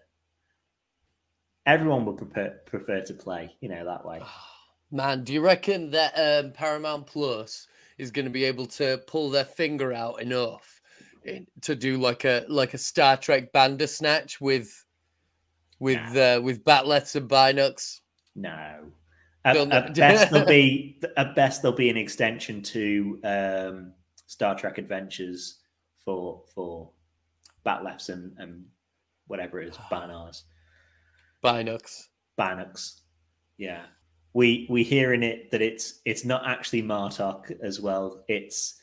Speaker 2: Everyone would prefer prefer to play, you know, that way.
Speaker 1: Man, do you reckon that um, Paramount Plus is going to be able to pull their finger out enough in, to do like a like a Star Trek Bandersnatch with with uh, with batlets and binocs?
Speaker 2: No. At, at best, there'll be at best there'll be an extension to um, Star Trek Adventures for for Batlefs and, and whatever it is, Banars.
Speaker 1: Binocs.
Speaker 2: Bannocks. Yeah. We we hear in it that it's it's not actually Martok as well. It's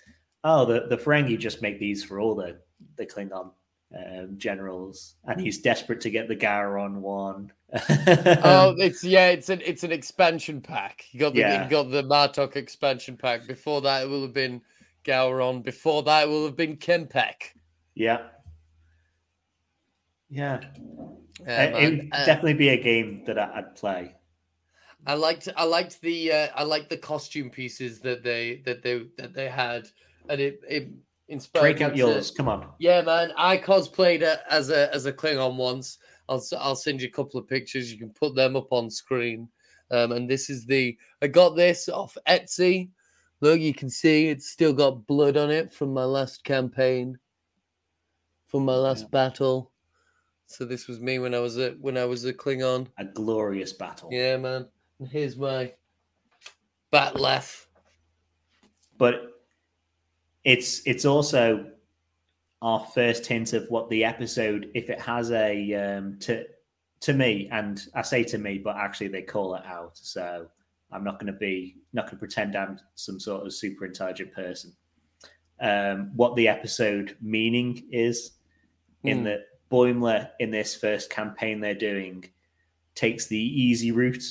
Speaker 2: oh the the Ferengi just make these for all the the Klingon um, generals, and he's desperate to get the Gowron one.
Speaker 1: oh, it's yeah, it's an it's an expansion pack. You got the
Speaker 2: Yeah.
Speaker 1: you got the Martok expansion pack. Before that, it will have been Gowron. Before that, it will have been K'mpec.
Speaker 2: yeah, yeah.
Speaker 1: Yeah,
Speaker 2: it, would
Speaker 1: Uh,
Speaker 2: definitely be a game that I'd play.
Speaker 1: I liked I liked the uh, I liked the costume pieces that they that they that they had, and it it inspired.
Speaker 2: Break out yours. Come on.
Speaker 1: Yeah, man. I cosplayed it as a as a Klingon once. I'll I'll send you a couple of pictures. You can put them up on screen. Um, and this is the I got this off Etsy. Look, you can see it's still got blood on it from my last campaign, from my last
Speaker 2: Yeah.
Speaker 1: battle. So this was me when I was a when I was a Klingon.
Speaker 2: A glorious battle.
Speaker 1: Yeah, man. And here's my Batleth.
Speaker 2: but it's it's also our first hint of what the episode if it has a um to to me and i say to me but actually they call it out so i'm not going to be not going to pretend i'm some sort of super intelligent person um what the episode meaning is in
Speaker 1: Hmm.
Speaker 2: that boimler in this first campaign they're doing takes the easy route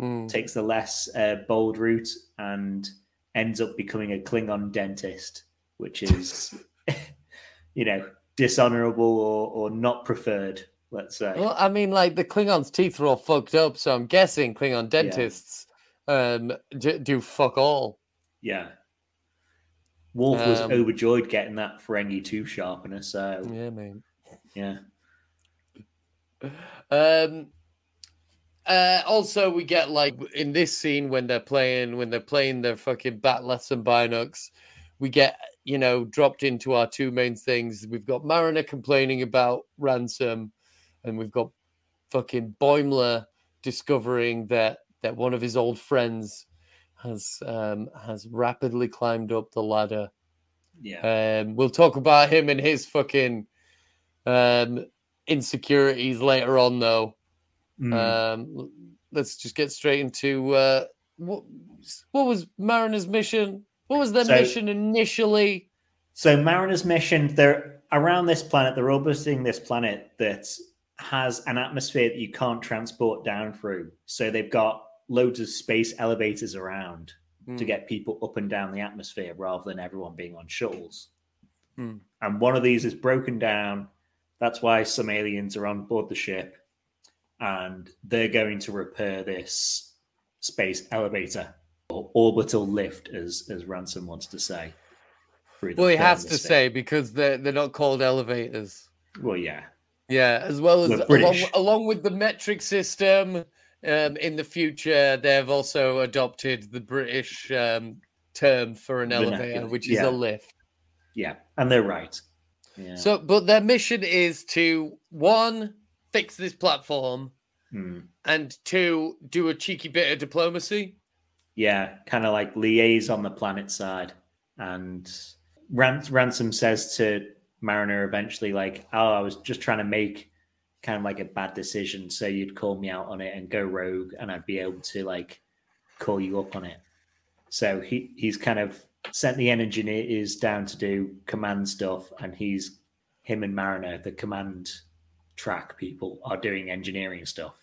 Speaker 1: Mm.
Speaker 2: takes the less uh, bold route and ends up becoming a Klingon dentist, which is, you know, dishonorable or, or not preferred, let's say.
Speaker 1: Well, I mean, like the Klingons' teeth are all fucked up, so I'm guessing Klingon dentists um d- do fuck all.
Speaker 2: yeah. Worf was
Speaker 1: Um,
Speaker 2: overjoyed getting that Ferengi tooth sharpener, so
Speaker 1: Yeah, man.
Speaker 2: yeah.
Speaker 1: Um. Uh, also, we get like in this scene when they're playing when they're playing their fucking batlets and binocs, we get you know dropped into our two main things. We've got Mariner complaining about ransom, and we've got fucking Boimler discovering that that one of his old friends has um has rapidly climbed up the ladder.
Speaker 2: Yeah.
Speaker 1: Um, we'll talk about him and his fucking um, insecurities later on, though.
Speaker 2: Mm.
Speaker 1: Um, let's just get straight into uh, what, what was Mariner's mission? What was their
Speaker 2: So-
Speaker 1: mission initially?
Speaker 2: So Mariner's mission, they're around this planet, they're orbiting this planet that has an atmosphere that you can't transport down through. So they've got loads of space elevators around to
Speaker 1: Hmm.
Speaker 2: get people up and down the atmosphere rather than everyone being on shuttles.
Speaker 1: Hmm.
Speaker 2: And one of these is broken down. That's why some aliens are on board the ship and they're going to repair this space elevator. or orbital lift, as as Ransom wants to say.
Speaker 1: Well, he has to say because they're they're not called elevators.
Speaker 2: Well, yeah,
Speaker 1: yeah, as well as along, along, with the metric system. Um, in the future, they've also adopted the British um, term for an elevator, which is yeah. a lift.
Speaker 2: Yeah, and they're right.
Speaker 1: Yeah. So, but their mission is to one fix this platform,
Speaker 2: hmm.
Speaker 1: and two do a cheeky bit of diplomacy.
Speaker 2: Yeah, kind of like liaise on the planet side. And Rans- Ransom says to Mariner eventually, like, "Oh, I was just trying to make." kind of like a bad decision so you'd call me out on it and go rogue and i'd be able to like call you up on it so he he's kind of sent the engineers down to do command stuff, and he's him and Mariner, the command track people, are doing engineering stuff.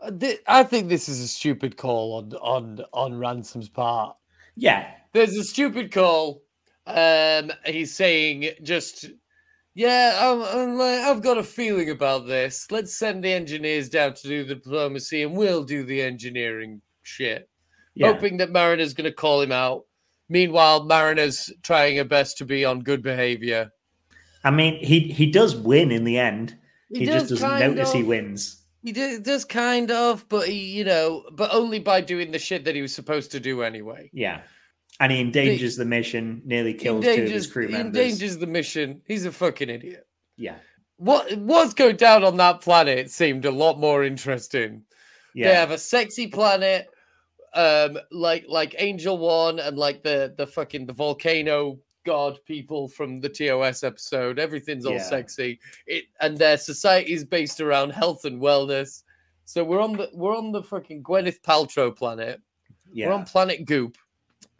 Speaker 1: Uh, I think this is a stupid call on on on Ransom's part.
Speaker 2: Yeah,
Speaker 1: there's a stupid call. Um, he's saying just yeah, like, I've got a feeling about this. Let's send the engineers down to do the diplomacy, and we'll do the engineering shit yeah. hoping that Mariner's going to call him out. Meanwhile, Mariner's trying her best to be on good behavior.
Speaker 2: I mean, he he does win in the end. He, he just doesn't notice of, he wins.
Speaker 1: He does kind of, but he, you know, but only by doing the shit that he was supposed to do anyway.
Speaker 2: Yeah. And he endangers the, the mission, nearly kills two of his crew members.
Speaker 1: He endangers the mission. He's a fucking idiot.
Speaker 2: Yeah.
Speaker 1: What what's going down on that planet seemed a lot more interesting. Yeah. They have a sexy planet um like like Angel One and like the the fucking the volcano god people from the TOS episode. Everything's all yeah. sexy. It and their society is based around health and wellness. So we're on the we're on the fucking Gwyneth Paltrow planet. Yeah. We're on planet Goop.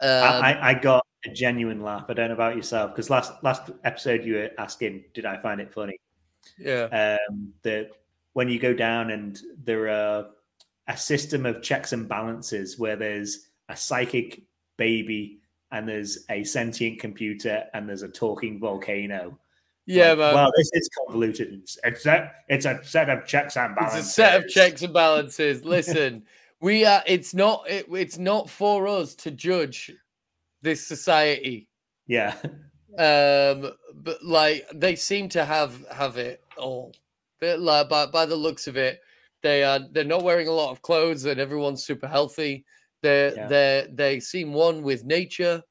Speaker 2: Um, I, I got a genuine laugh. I don't know about yourself because last last episode you were asking, did I find it funny?
Speaker 1: Yeah.
Speaker 2: Um, that when you go down and there are a system of checks and balances where there's a psychic baby and there's a sentient computer and there's a talking volcano.
Speaker 1: Yeah, like, man.
Speaker 2: Well, this is convoluted. It's a, it's a set of checks and balances.
Speaker 1: It's a set of checks and balances. Listen, we are. It's not. It, it's not for us to judge this society.
Speaker 2: Yeah.
Speaker 1: Um, but like they seem to have have it all. But like by by the looks of it, they are they're not wearing a lot of clothes, and everyone's super healthy. They yeah. they they seem one with nature.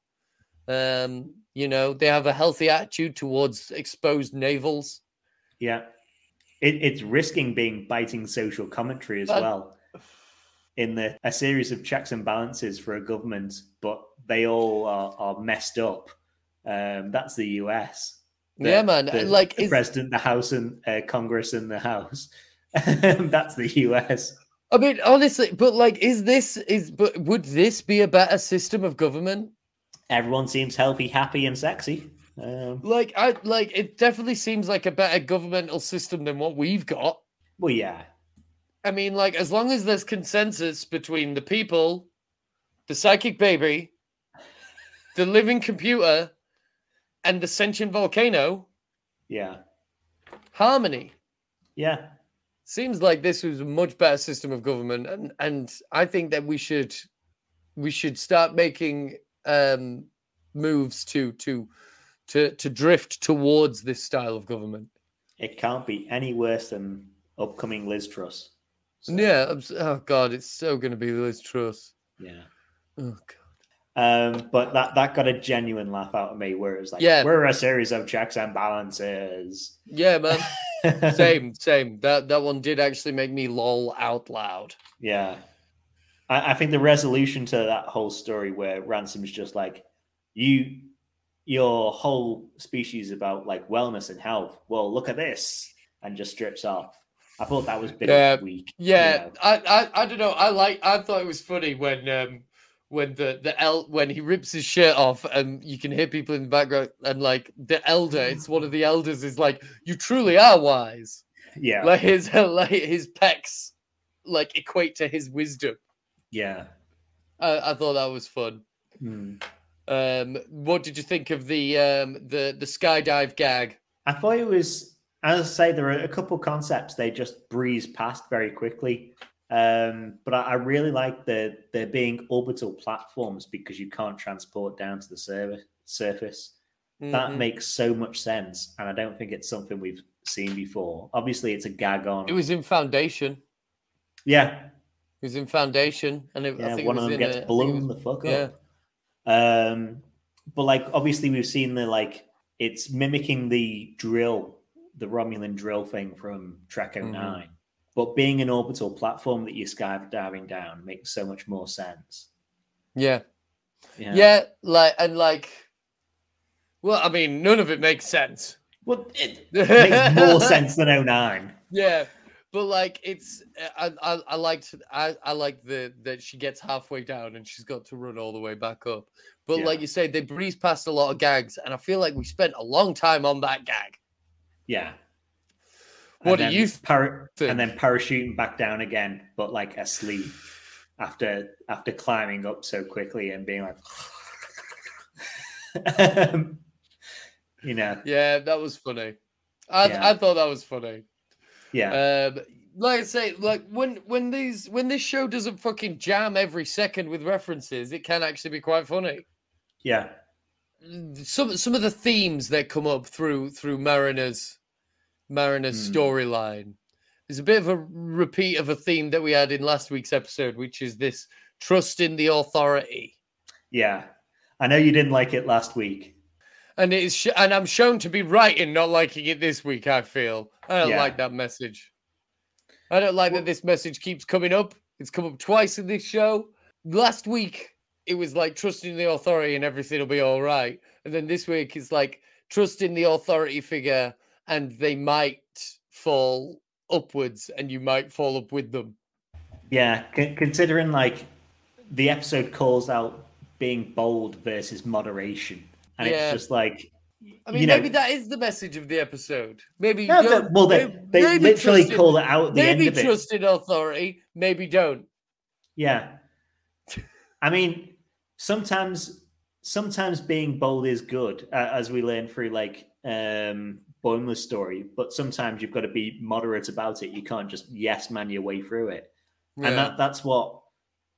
Speaker 1: Um, you know, they have a healthy attitude towards exposed navels.
Speaker 2: Yeah, it, it's risking being biting social commentary as well. In the a series of checks and balances for a government, but they all are, are messed up. Um, that's the US.
Speaker 1: The, yeah, man.
Speaker 2: The,
Speaker 1: like
Speaker 2: the president, the House, and uh, Congress, and the House. That's the US.
Speaker 1: I mean, honestly, but like, is this is but would this be a better system of government?
Speaker 2: Everyone seems healthy, happy, and sexy. Um,
Speaker 1: like, I like it. Definitely seems like a better governmental system than what we've got.
Speaker 2: Well, yeah.
Speaker 1: I mean, like, as long as there's consensus between the people, the psychic baby, the living computer, and the sentient volcano.
Speaker 2: Yeah.
Speaker 1: Harmony.
Speaker 2: Yeah
Speaker 1: seems like this was a much better system of government and and i think that we should we should start making um moves to to to to drift towards this style of government
Speaker 2: it can't be any worse than upcoming liz truss
Speaker 1: so. yeah oh god it's so going to be liz truss
Speaker 2: yeah
Speaker 1: oh god
Speaker 2: um, but that that got a genuine laugh out of me. Where it's like, yeah, we're a series of checks and balances.
Speaker 1: Yeah, man. same, same. That that one did actually make me lol out loud.
Speaker 2: Yeah, I, I think the resolution to that whole story, where Ransom's just like, you, your whole species about like wellness and health. Well, look at this, and just strips off. I thought that was a bit
Speaker 1: yeah,
Speaker 2: weak.
Speaker 1: Yeah, you know? I, I I don't know. I like. I thought it was funny when um when the the el when he rips his shirt off and you can hear people in the background and like the elder it's one of the elders is like you truly are wise.
Speaker 2: Yeah.
Speaker 1: Like his like his pecs like equate to his wisdom.
Speaker 2: Yeah.
Speaker 1: I, I thought that was fun.
Speaker 2: Hmm.
Speaker 1: um what did you think of the um the the skydive gag?
Speaker 2: I thought it was as i say there are a couple concepts they just breeze past very quickly um, but I, I really like the there being orbital platforms because you can't transport down to the surface. Mm-hmm.
Speaker 1: That
Speaker 2: makes so much sense, and I don't think it's something we've seen before. Obviously, it's a gag on.
Speaker 1: It was in Foundation.
Speaker 2: Yeah,
Speaker 1: it was in Foundation, and it,
Speaker 2: yeah, one of them gets
Speaker 1: a,
Speaker 2: blown
Speaker 1: was,
Speaker 2: the fuck
Speaker 1: yeah.
Speaker 2: up. Um, but like obviously we've seen the like it's mimicking the drill, the Romulan drill thing from Trek
Speaker 1: 9
Speaker 2: mm-hmm. But being an orbital platform that you're skydiving down makes so much more sense.
Speaker 1: yeah,
Speaker 2: Yeah.
Speaker 1: yeah, like and like. Well, I mean, none of it makes sense.
Speaker 2: Well, it makes more sense than 09.
Speaker 1: Yeah, but like it's I I, I liked I I like the that she gets halfway down and she's got to run all the way back up. But
Speaker 2: Yeah.
Speaker 1: like you say, they breeze past a lot of gags, and I feel like we spent a long time on that gag.
Speaker 2: Yeah.
Speaker 1: What do you think?
Speaker 2: and then parachuting back down again, but like asleep after after climbing up so quickly and being like, um, you know,
Speaker 1: Yeah, that was funny. I
Speaker 2: Yeah.
Speaker 1: I thought that was funny.
Speaker 2: yeah,
Speaker 1: Um, like I say, like when when these when this show doesn't fucking jam every second with references, it can actually be quite funny.
Speaker 2: yeah,
Speaker 1: some some of the themes that come up through through Mariner's Mariner's
Speaker 2: Hmm.
Speaker 1: storyline. There's a bit of a repeat of a theme that we had in last week's episode, which is this trust in the authority.
Speaker 2: yeah. I know you didn't like it last week.
Speaker 1: And it is, sh- and I'm shown to be right in not liking it this week. I feel I don't
Speaker 2: Yeah.
Speaker 1: like that message. I don't like
Speaker 2: Well-
Speaker 1: that this message keeps coming up. It's come up twice in this show. Last week it was like trusting the authority and everything will be all right, and then this week it's like trusting the authority figure and they might fall upwards and you might fall up with them.
Speaker 2: Yeah, c- considering like the episode calls out being bold versus moderation, and
Speaker 1: Yeah.
Speaker 2: it's just like,
Speaker 1: I mean,
Speaker 2: you know,
Speaker 1: maybe that is the message of the episode. Maybe
Speaker 2: No,
Speaker 1: don't-
Speaker 2: well, they, they
Speaker 1: maybe
Speaker 2: literally
Speaker 1: trust in-
Speaker 2: call it out at the
Speaker 1: maybe
Speaker 2: end of it.
Speaker 1: trust in authority, maybe don't.
Speaker 2: Yeah. I mean, sometimes sometimes being bold is good, uh, as we learn through like um Boimler's story. But sometimes you've got to be moderate about it. You can't just yes man your way through it.
Speaker 1: Yeah.
Speaker 2: And that that's what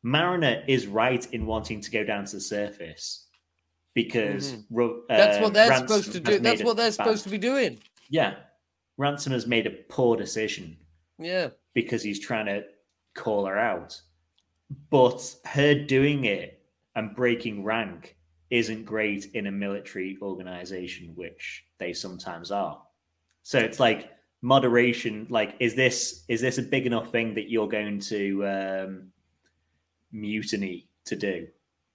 Speaker 2: Mariner is right in wanting to go down to the surface because
Speaker 1: That's
Speaker 2: uh,
Speaker 1: what they're
Speaker 2: Ransom
Speaker 1: supposed to do. That's what they're
Speaker 2: bad-
Speaker 1: supposed to be doing.
Speaker 2: Yeah, Ransom has made a poor decision
Speaker 1: Yeah.
Speaker 2: because he's trying to call her out. But her doing it and breaking rank isn't great in a military organization, which they sometimes are. So it's like moderation. Like, is this is this a big enough thing that you're going to um, mutiny to do?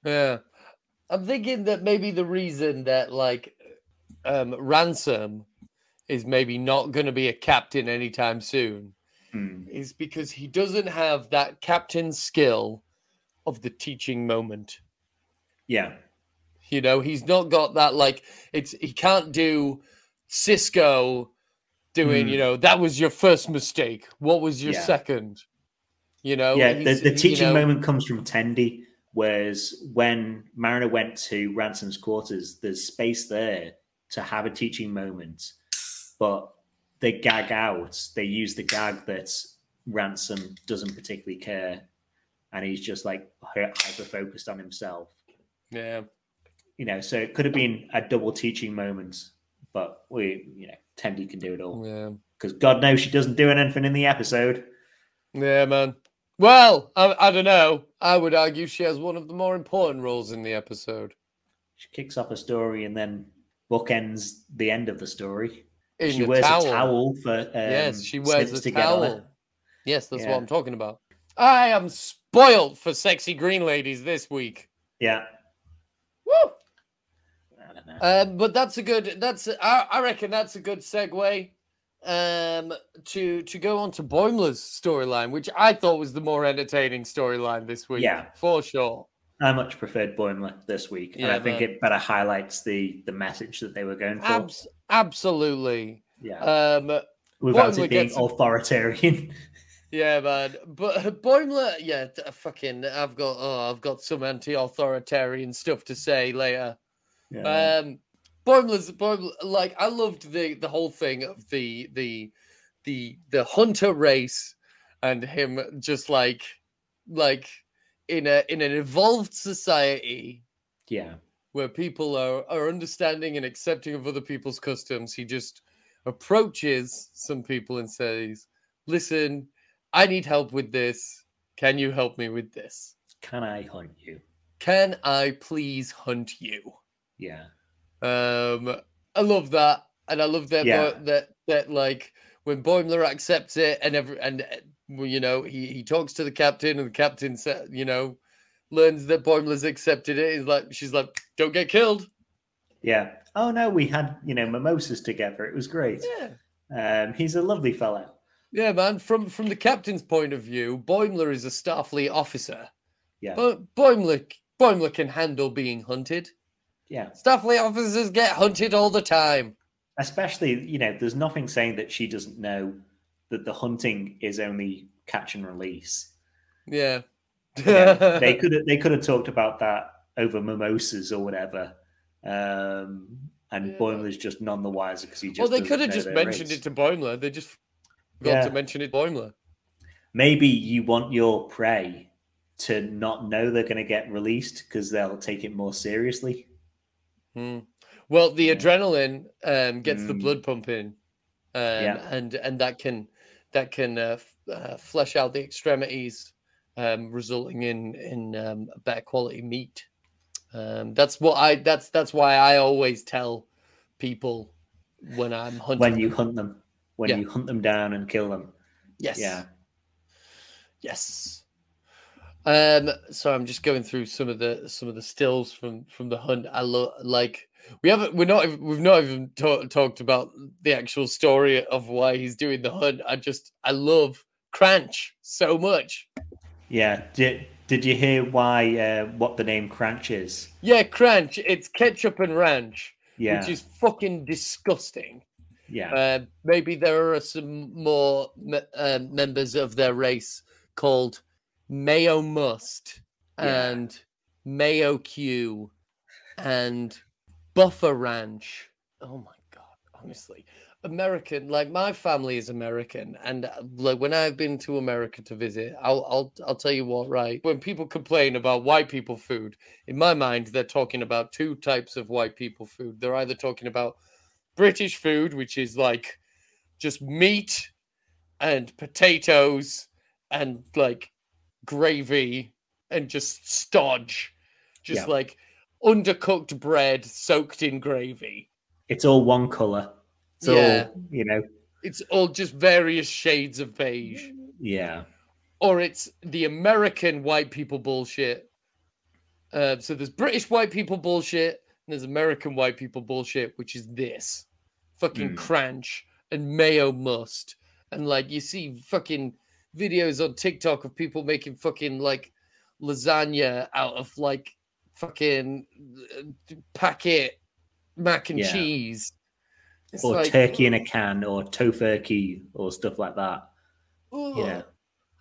Speaker 1: Yeah. I'm thinking that maybe the reason that like um Ransom is maybe not going to be a captain anytime soon
Speaker 2: Hmm.
Speaker 1: is because he doesn't have that captain skill of the teaching moment.
Speaker 2: Yeah,
Speaker 1: You know, he's not got that like it's he can't do Sisko doing,
Speaker 2: Hmm.
Speaker 1: you know, that was your first mistake. What was your
Speaker 2: Yeah.
Speaker 1: second? You know,
Speaker 2: yeah. The, the
Speaker 1: you
Speaker 2: teaching
Speaker 1: know-
Speaker 2: moment comes from Tendi. whereas when Mariner went to Ransom's quarters, there's space there to have a teaching moment, but they gag out. They use the gag that Ransom doesn't particularly care, and he's just like hyper focused on himself.
Speaker 1: Yeah.
Speaker 2: You know, so it could have been a double teaching moment, but we, you know, Tendi can do it all
Speaker 1: Yeah.
Speaker 2: because God knows she doesn't do anything in the episode.
Speaker 1: Yeah, man. Well, I, I don't know. I would argue she has one of the more important roles in the episode.
Speaker 2: She kicks off a story and then bookends the end of the story.
Speaker 1: In
Speaker 2: she wears
Speaker 1: towel.
Speaker 2: a towel for um,
Speaker 1: yes, she wears a towel. Yes, that's
Speaker 2: Yeah.
Speaker 1: what I'm talking about. I am spoiled for sexy green ladies this week.
Speaker 2: Yeah,
Speaker 1: Woo!
Speaker 2: I don't know.
Speaker 1: Um, but that's a good. That's I, I reckon that's a good segue um to to go on to Boimler's storyline, which I thought was the more entertaining storyline this week.
Speaker 2: Yeah.
Speaker 1: for sure.
Speaker 2: I much preferred Boimler this week, and
Speaker 1: Yeah,
Speaker 2: I think
Speaker 1: man.
Speaker 2: it better highlights the the message that they were going for.
Speaker 1: Abs- absolutely.
Speaker 2: yeah,
Speaker 1: Um,
Speaker 2: without
Speaker 1: Boimler
Speaker 2: it being authoritarian.
Speaker 1: Yeah, man. But Boimler, yeah, fucking. I've got, oh, I've got some anti-authoritarian stuff to say later.
Speaker 2: Yeah.
Speaker 1: Um, Boimler's, Boimler, like, I loved the the whole thing of the the the the hunter race and him just like like in a in an evolved society
Speaker 2: Yeah.
Speaker 1: where people are are understanding and accepting of other people's customs, he just approaches some people and says, "Listen, I need help with this. Can you help me with this?
Speaker 2: Can I hunt you?
Speaker 1: Can I please hunt you?"
Speaker 2: Yeah.
Speaker 1: Um, I love that, and I love that
Speaker 2: Yeah.
Speaker 1: that that like when Boimler accepts it, and every and you know he he talks to the captain, and the captain said, you know, learns that Boimler's accepted it. He's like, she's like, "Don't get killed."
Speaker 2: Yeah. Oh no, we had you know mimosas together. It was great.
Speaker 1: Yeah.
Speaker 2: Um, he's a lovely fellow.
Speaker 1: Yeah, man. From from the captain's point of view, Boimler is a Starfleet officer,
Speaker 2: Yeah.
Speaker 1: but Boimler Boimler can handle being hunted.
Speaker 2: Yeah.
Speaker 1: Starfleet officers get hunted all the time.
Speaker 2: Especially, you know, there's nothing saying that she doesn't know that the hunting is only catch and release.
Speaker 1: Yeah.
Speaker 2: You know, they could have they could have talked about that over mimosas or whatever. Um, and
Speaker 1: Yeah.
Speaker 2: Boimler's just none the wiser because he just
Speaker 1: well, they could have just mentioned
Speaker 2: race.
Speaker 1: it to Boimler. They just forgot
Speaker 2: Yeah.
Speaker 1: to mention it to Boimler.
Speaker 2: Maybe you want your prey to not know they're going to get released because they'll take it more seriously.
Speaker 1: Hmm. Well, the
Speaker 2: Yeah.
Speaker 1: adrenaline um, gets the
Speaker 2: Mm.
Speaker 1: blood pumping, um,
Speaker 2: Yeah.
Speaker 1: and and that can that can uh, f- uh, flesh out the extremities, um, resulting in in um, better quality meat. Um, that's what I that's that's why I always tell people when I'm hunting.
Speaker 2: when you hunt them, when
Speaker 1: Yeah.
Speaker 2: you hunt them down and kill them.
Speaker 1: yes,
Speaker 2: Yeah.
Speaker 1: yes. Um, so I'm just going through some of the some of the stills from from the hunt. I love like we haven't we're not we've not even ta- talked about the actual story of why he's doing the hunt. I just I love Cranch so much.
Speaker 2: Yeah. Did Did you hear why? Uh, what the name Cranch is?
Speaker 1: Yeah, Cranch. It's ketchup and ranch,
Speaker 2: Yeah.
Speaker 1: which is fucking disgusting.
Speaker 2: yeah.
Speaker 1: Uh, maybe there are some more me- uh, members of their race called Mayo Must
Speaker 2: Yeah.
Speaker 1: and Mayo Q and Buffer Ranch. Oh my god! Honestly, American. Like my family is American, and uh, like when I've been to America to visit, I'll I'll I'll tell you what. Right, when people complain about white people food, in my mind, they're talking about two types of white people food. They're either talking about British food, which is like just meat and potatoes and like gravy and just stodge, just
Speaker 2: Yeah.
Speaker 1: like undercooked bread soaked in gravy.
Speaker 2: it's all one color. It's
Speaker 1: Yeah.
Speaker 2: all you know.
Speaker 1: It's all just various shades of beige.
Speaker 2: Yeah.
Speaker 1: Or it's the American white people bullshit. Uh, so there's British white people bullshit, and there's American white people bullshit, which is this fucking
Speaker 2: Mm.
Speaker 1: crunch and mayo must. And like you see fucking videos on TikTok of people making fucking like lasagna out of like fucking uh, packet mac and
Speaker 2: Yeah.
Speaker 1: cheese. It's
Speaker 2: Or
Speaker 1: like,
Speaker 2: turkey in a can, or tofurkey, or stuff like that. Yeah.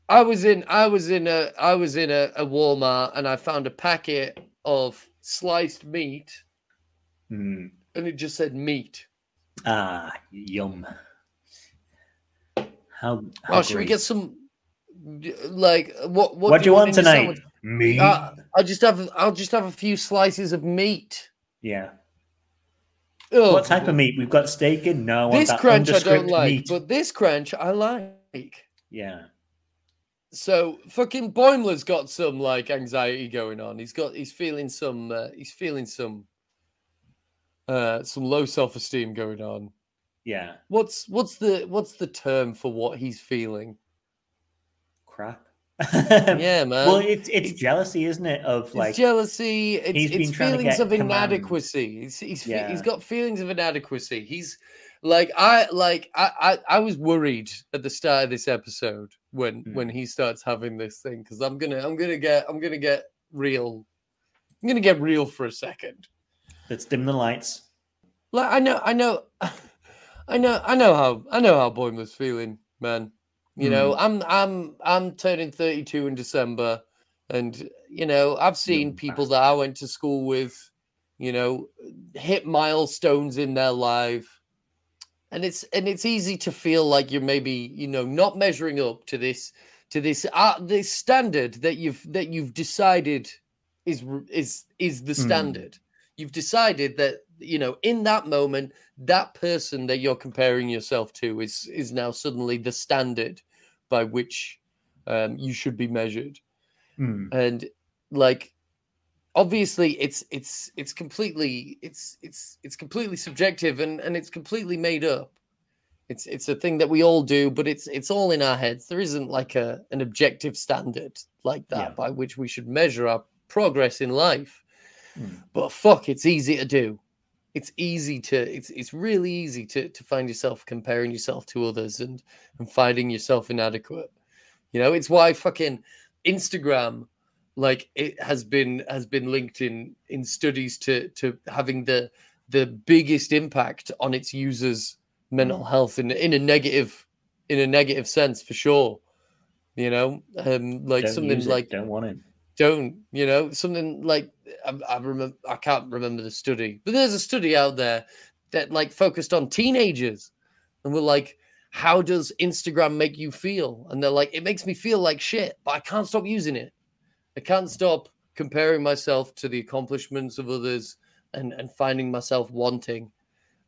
Speaker 1: I was in I was in a I was in a, a Walmart and I found a packet of sliced meat
Speaker 2: Mm.
Speaker 1: and it just said meat.
Speaker 2: Ah, yum. How? how
Speaker 1: Oh, should we get some like what what,
Speaker 2: What do you want
Speaker 1: your
Speaker 2: tonight? Meat.
Speaker 1: Uh, I'll just have I'll just have a few slices of meat.
Speaker 2: yeah.
Speaker 1: Ugh.
Speaker 2: What type of meat? We've got steak in. No, I
Speaker 1: This crunch I don't like,
Speaker 2: meat.
Speaker 1: but this crunch I like.
Speaker 2: Yeah.
Speaker 1: So fucking Boimler's got some like anxiety going on. He's got he's feeling some uh, he's feeling some uh some low self-esteem going on.
Speaker 2: Yeah.
Speaker 1: What's what's the what's the term for what he's feeling?
Speaker 2: Crap.
Speaker 1: Yeah, man.
Speaker 2: Well, it's it's
Speaker 1: It's-
Speaker 2: jealousy, isn't it? Of
Speaker 1: It's
Speaker 2: like,
Speaker 1: jealousy. It's,
Speaker 2: he's been
Speaker 1: it's
Speaker 2: trying
Speaker 1: feelings of
Speaker 2: command.
Speaker 1: inadequacy. He's he's,
Speaker 2: Yeah.
Speaker 1: he's got feelings of inadequacy. He's like I like I, I I was worried at the start of this episode when
Speaker 2: Hmm.
Speaker 1: when he starts having this thing because I'm gonna I'm gonna get I'm gonna get real. I'm gonna get real for a second.
Speaker 2: let's dim the lights.
Speaker 1: Like I know I know I know I know how I know how Boy was feeling, man. You know, I'm I'm I'm turning 32 in December, and you know, I've seen people that I went to school with, you know, hit milestones in their life. And it's and it's easy to feel like you're maybe, you know, not measuring up to this to this uh, this standard that you've that you've decided is is is the
Speaker 2: Hmm.
Speaker 1: standard. You've decided that you know in that moment that person that you're comparing yourself to is is now suddenly the standard by which um, you should be measured
Speaker 2: Hmm.
Speaker 1: and like obviously it's it's it's completely it's it's it's completely subjective and and it's completely made up it's it's a thing that we all do but it's it's all in our heads there isn't like a an objective standard like that
Speaker 2: Yeah.
Speaker 1: by which we should measure our progress in life
Speaker 2: Hmm.
Speaker 1: but fuck it's easy to do it's easy to it's it's really easy to to find yourself comparing yourself to others and and finding yourself inadequate. You know it's why fucking instagram like it has been has been linked in in studies to to having the the biggest impact on its users mental health in in a negative in a negative sense for sure. You know um like
Speaker 2: Don't
Speaker 1: something like
Speaker 2: don't want it.
Speaker 1: Don't you know something like I, I remember i can't remember the study but there's a study out there that like focused on teenagers and we're like how does instagram make you feel? And they're like it makes me feel like shit but i can't stop using it. I can't stop comparing myself to the accomplishments of others and and finding myself wanting.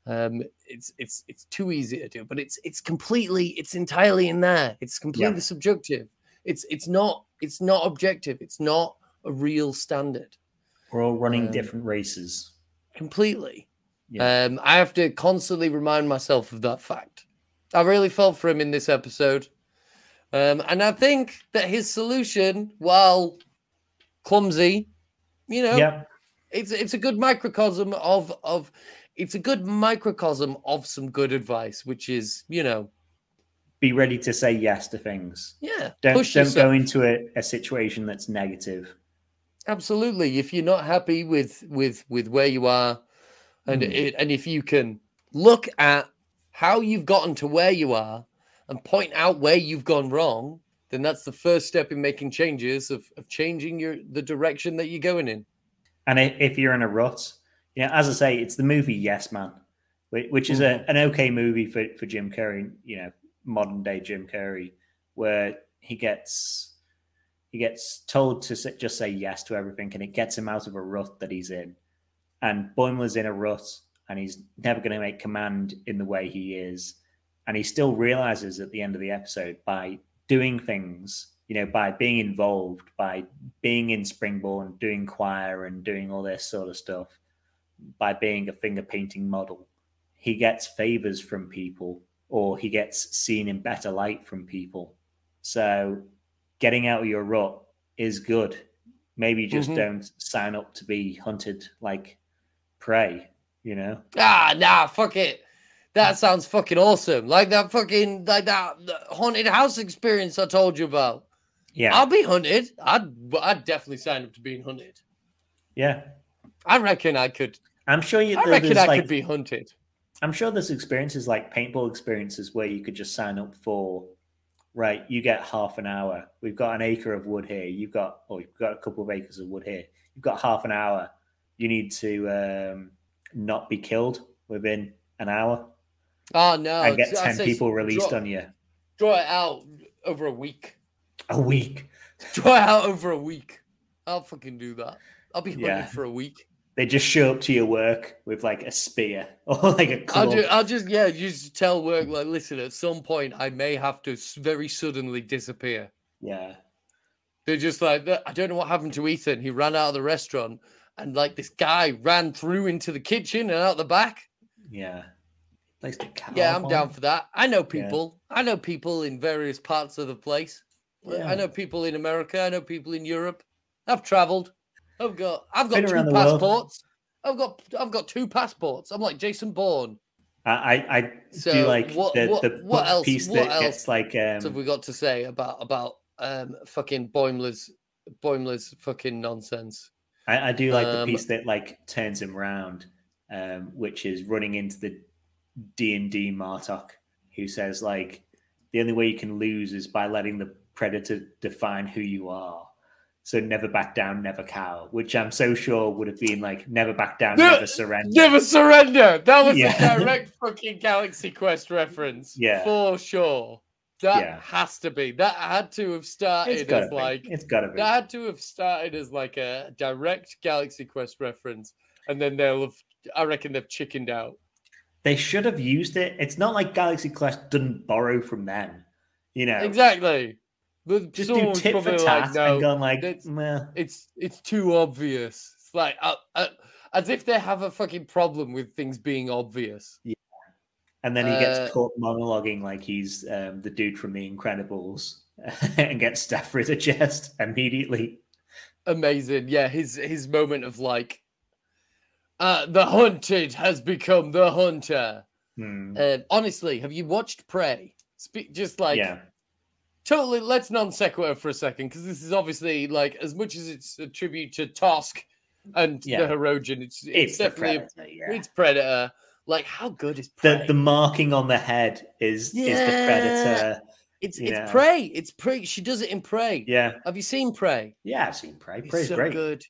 Speaker 1: Um it's it's it's too easy to do but it's it's completely it's entirely in there. It's completely subjective it's it's not it's not objective it's not a real standard
Speaker 2: We're all running
Speaker 1: Um,
Speaker 2: different races.
Speaker 1: completely
Speaker 2: Yeah.
Speaker 1: um i have to constantly remind myself of that fact i really felt for him in this episode um and i think that his solution while clumsy you know
Speaker 2: yeah.
Speaker 1: it's it's a good microcosm of of it's a good microcosm of some good advice which is you know
Speaker 2: Be ready to say yes to things.
Speaker 1: yeah
Speaker 2: Don't don't
Speaker 1: yourself.
Speaker 2: go into a, a situation that's negative.
Speaker 1: absolutely if you're not happy with with with where you are and
Speaker 2: Mm.
Speaker 1: it, and if you can look at how you've gotten to where you are and point out where you've gone wrong then that's the first step in making changes of, of changing your the direction that you're going in
Speaker 2: And if you're in a rut, you know, as I say, it's the movie Yes Man, which is a, an okay movie for, for Jim Carrey, you know, modern day Jim Carrey, where he gets he gets told to just say yes to everything, and it gets him out of a rut that he's in. And Boimler's in a rut, and he's never going to make command in the way he is, and he still realizes at the end of the episode by doing things, you know, by being involved, by being in Springball, doing choir and doing all this sort of stuff, by being a finger painting model, he gets favors from people or he gets seen in better light from people. So getting out of your rut is good. Maybe just
Speaker 1: Mhm.
Speaker 2: don't sign up to be hunted like prey, you know?
Speaker 1: Ah, nah, fuck it. That sounds fucking awesome. Like that fucking like that haunted house experience I told you about.
Speaker 2: Yeah.
Speaker 1: I'll be hunted. I'd I'd definitely sign up to being hunted.
Speaker 2: yeah.
Speaker 1: I reckon I could.
Speaker 2: I'm sure you
Speaker 1: I reckon I
Speaker 2: like
Speaker 1: could be hunted.
Speaker 2: I'm sure there's experiences like paintball experiences where you could just sign up for, right? You get half an hour. We've got an acre of wood here. You've got, or you've got a couple of acres of wood here. You've got half an hour. You need to um, not be killed within an hour
Speaker 1: Oh no!
Speaker 2: and get ten people released
Speaker 1: draw,
Speaker 2: on you.
Speaker 1: Draw it out over a week.
Speaker 2: A week.
Speaker 1: Draw it out over a week. I'll fucking do that. I'll be hunted
Speaker 2: Yeah.
Speaker 1: for a week.
Speaker 2: They just show up to your work with like a spear or like a
Speaker 1: I'll
Speaker 2: club.
Speaker 1: just, I'll just, yeah, just tell work like, listen. At some point, I may have to very suddenly disappear.
Speaker 2: yeah.
Speaker 1: They're just like, I don't know what happened to Ethan. He ran out of the restaurant, and like this guy ran through into the kitchen and out the back.
Speaker 2: Yeah. Placed a cow
Speaker 1: Yeah, I'm
Speaker 2: on
Speaker 1: down for that. I know
Speaker 2: Yeah.
Speaker 1: people. I know people in various parts of the place.
Speaker 2: Yeah.
Speaker 1: I know people in America. I know people in Europe. I've traveled. I've got I've got
Speaker 2: Been
Speaker 1: two passports. I've got I've got two passports. I'm like Jason Bourne.
Speaker 2: I, I,
Speaker 1: So
Speaker 2: do like
Speaker 1: what-
Speaker 2: the,
Speaker 1: what-
Speaker 2: the
Speaker 1: what else-
Speaker 2: piece
Speaker 1: what
Speaker 2: that
Speaker 1: else
Speaker 2: gets like um,
Speaker 1: have we got to say about about um fucking Boimler's Boimler's fucking nonsense?
Speaker 2: I, I do like the
Speaker 1: Um,
Speaker 2: piece that like turns him round, um, which is running into the D and D Martok, who says like the only way you can lose is by letting the predator define who you are. So never back down, never cow, which I'm so sure would have been like never back down,
Speaker 1: No,
Speaker 2: never surrender.
Speaker 1: Never surrender. That was
Speaker 2: Yeah.
Speaker 1: a direct fucking Galaxy Quest reference.
Speaker 2: Yeah.
Speaker 1: For sure. That
Speaker 2: Yeah.
Speaker 1: has to be. That had to have started as
Speaker 2: be.
Speaker 1: like
Speaker 2: it's gotta be.
Speaker 1: that had to have started as like a direct Galaxy Quest reference, and then they'll have. I reckon they've chickened out.
Speaker 2: They should have used it. It's not like Galaxy Quest didn't borrow from them. You know,
Speaker 1: Exactly. But
Speaker 2: just do tit for tat
Speaker 1: like, no,
Speaker 2: and gone like, "Meh."
Speaker 1: it's it's too obvious. It's like uh, uh, as if they have a fucking problem with things being obvious. Yeah.
Speaker 2: and then he gets
Speaker 1: uh,
Speaker 2: caught monologuing like he's um, the dude from The Incredibles and gets stabbed through the chest immediately.
Speaker 1: Amazing. Yeah, his his moment of like, uh, the hunted has become the hunter.
Speaker 2: Hmm.
Speaker 1: Uh, honestly, have you watched Prey? Spe- just like
Speaker 2: yeah,
Speaker 1: totally. Let's non sequitur for a second because this is obviously like as much as it's a tribute to Tosk and
Speaker 2: Yeah.
Speaker 1: the Hirogen. It's it's,
Speaker 2: it's,
Speaker 1: definitely a-
Speaker 2: Predator, yeah.
Speaker 1: it's Predator. Like how good is Prey?
Speaker 2: the the marking on the head is is the predator.
Speaker 1: it's
Speaker 2: yeah.
Speaker 1: it's Prey. It's Prey. She does it in Prey.
Speaker 2: Yeah,
Speaker 1: Have you seen Prey?
Speaker 2: yeah, I've seen Prey. Prey's
Speaker 1: so
Speaker 2: great.
Speaker 1: good.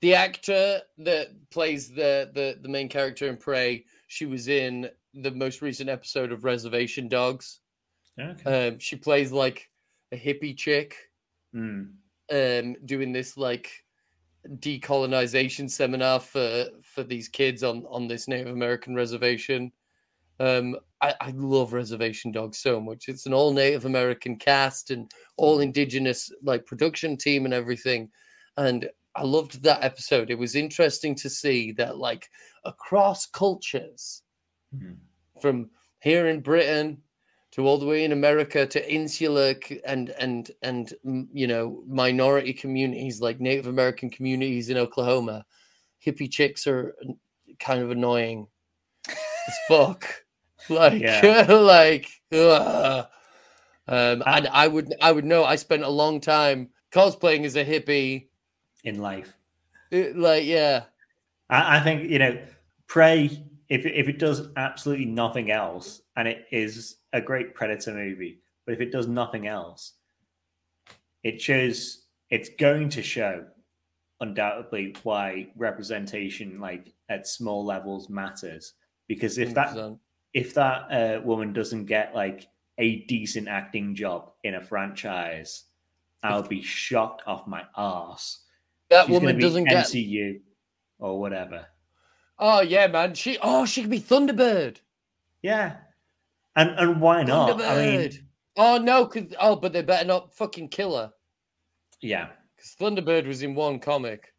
Speaker 1: The actor that plays the, the the main character in Prey, she was in the most recent episode of Reservation Dogs.
Speaker 2: Okay.
Speaker 1: Um, she plays like a hippie chick,
Speaker 2: Hmm.
Speaker 1: um, doing this like decolonization seminar for for these kids on on this Native American reservation. Um, I, I love Reservation Dogs so much. It's an all Native American cast and all indigenous like production team and everything. And I loved that episode. It was interesting to see that like across cultures,
Speaker 2: Mhm.
Speaker 1: from here in Britain to all the way in America to insular and and and you know minority communities like Native American communities in Oklahoma, hippie chicks are kind of annoying as fuck. Like
Speaker 2: Yeah.
Speaker 1: like ugh. um,
Speaker 2: I-
Speaker 1: and I would I would know I spent a long time cosplaying as a hippie.
Speaker 2: In life,
Speaker 1: It- like yeah,
Speaker 2: I, I think you know, Prey If if it does absolutely nothing else, and it is a great Predator movie, but if it does nothing else, it shows it's going to show undoubtedly why representation, like at small levels, matters. Because if that
Speaker 1: 100%.
Speaker 2: if that uh, woman doesn't get like a decent acting job in a franchise, I'll be shocked off my ass.
Speaker 1: that
Speaker 2: She's
Speaker 1: woman doesn't get
Speaker 2: MCU or whatever.
Speaker 1: Oh yeah, man. She oh she could be Thunderbird.
Speaker 2: Yeah, and and why not? I
Speaker 1: Thunderbird.
Speaker 2: mean,
Speaker 1: oh no, cause oh, but they better not fucking kill her
Speaker 2: yeah,
Speaker 1: because Thunderbird was in one comic.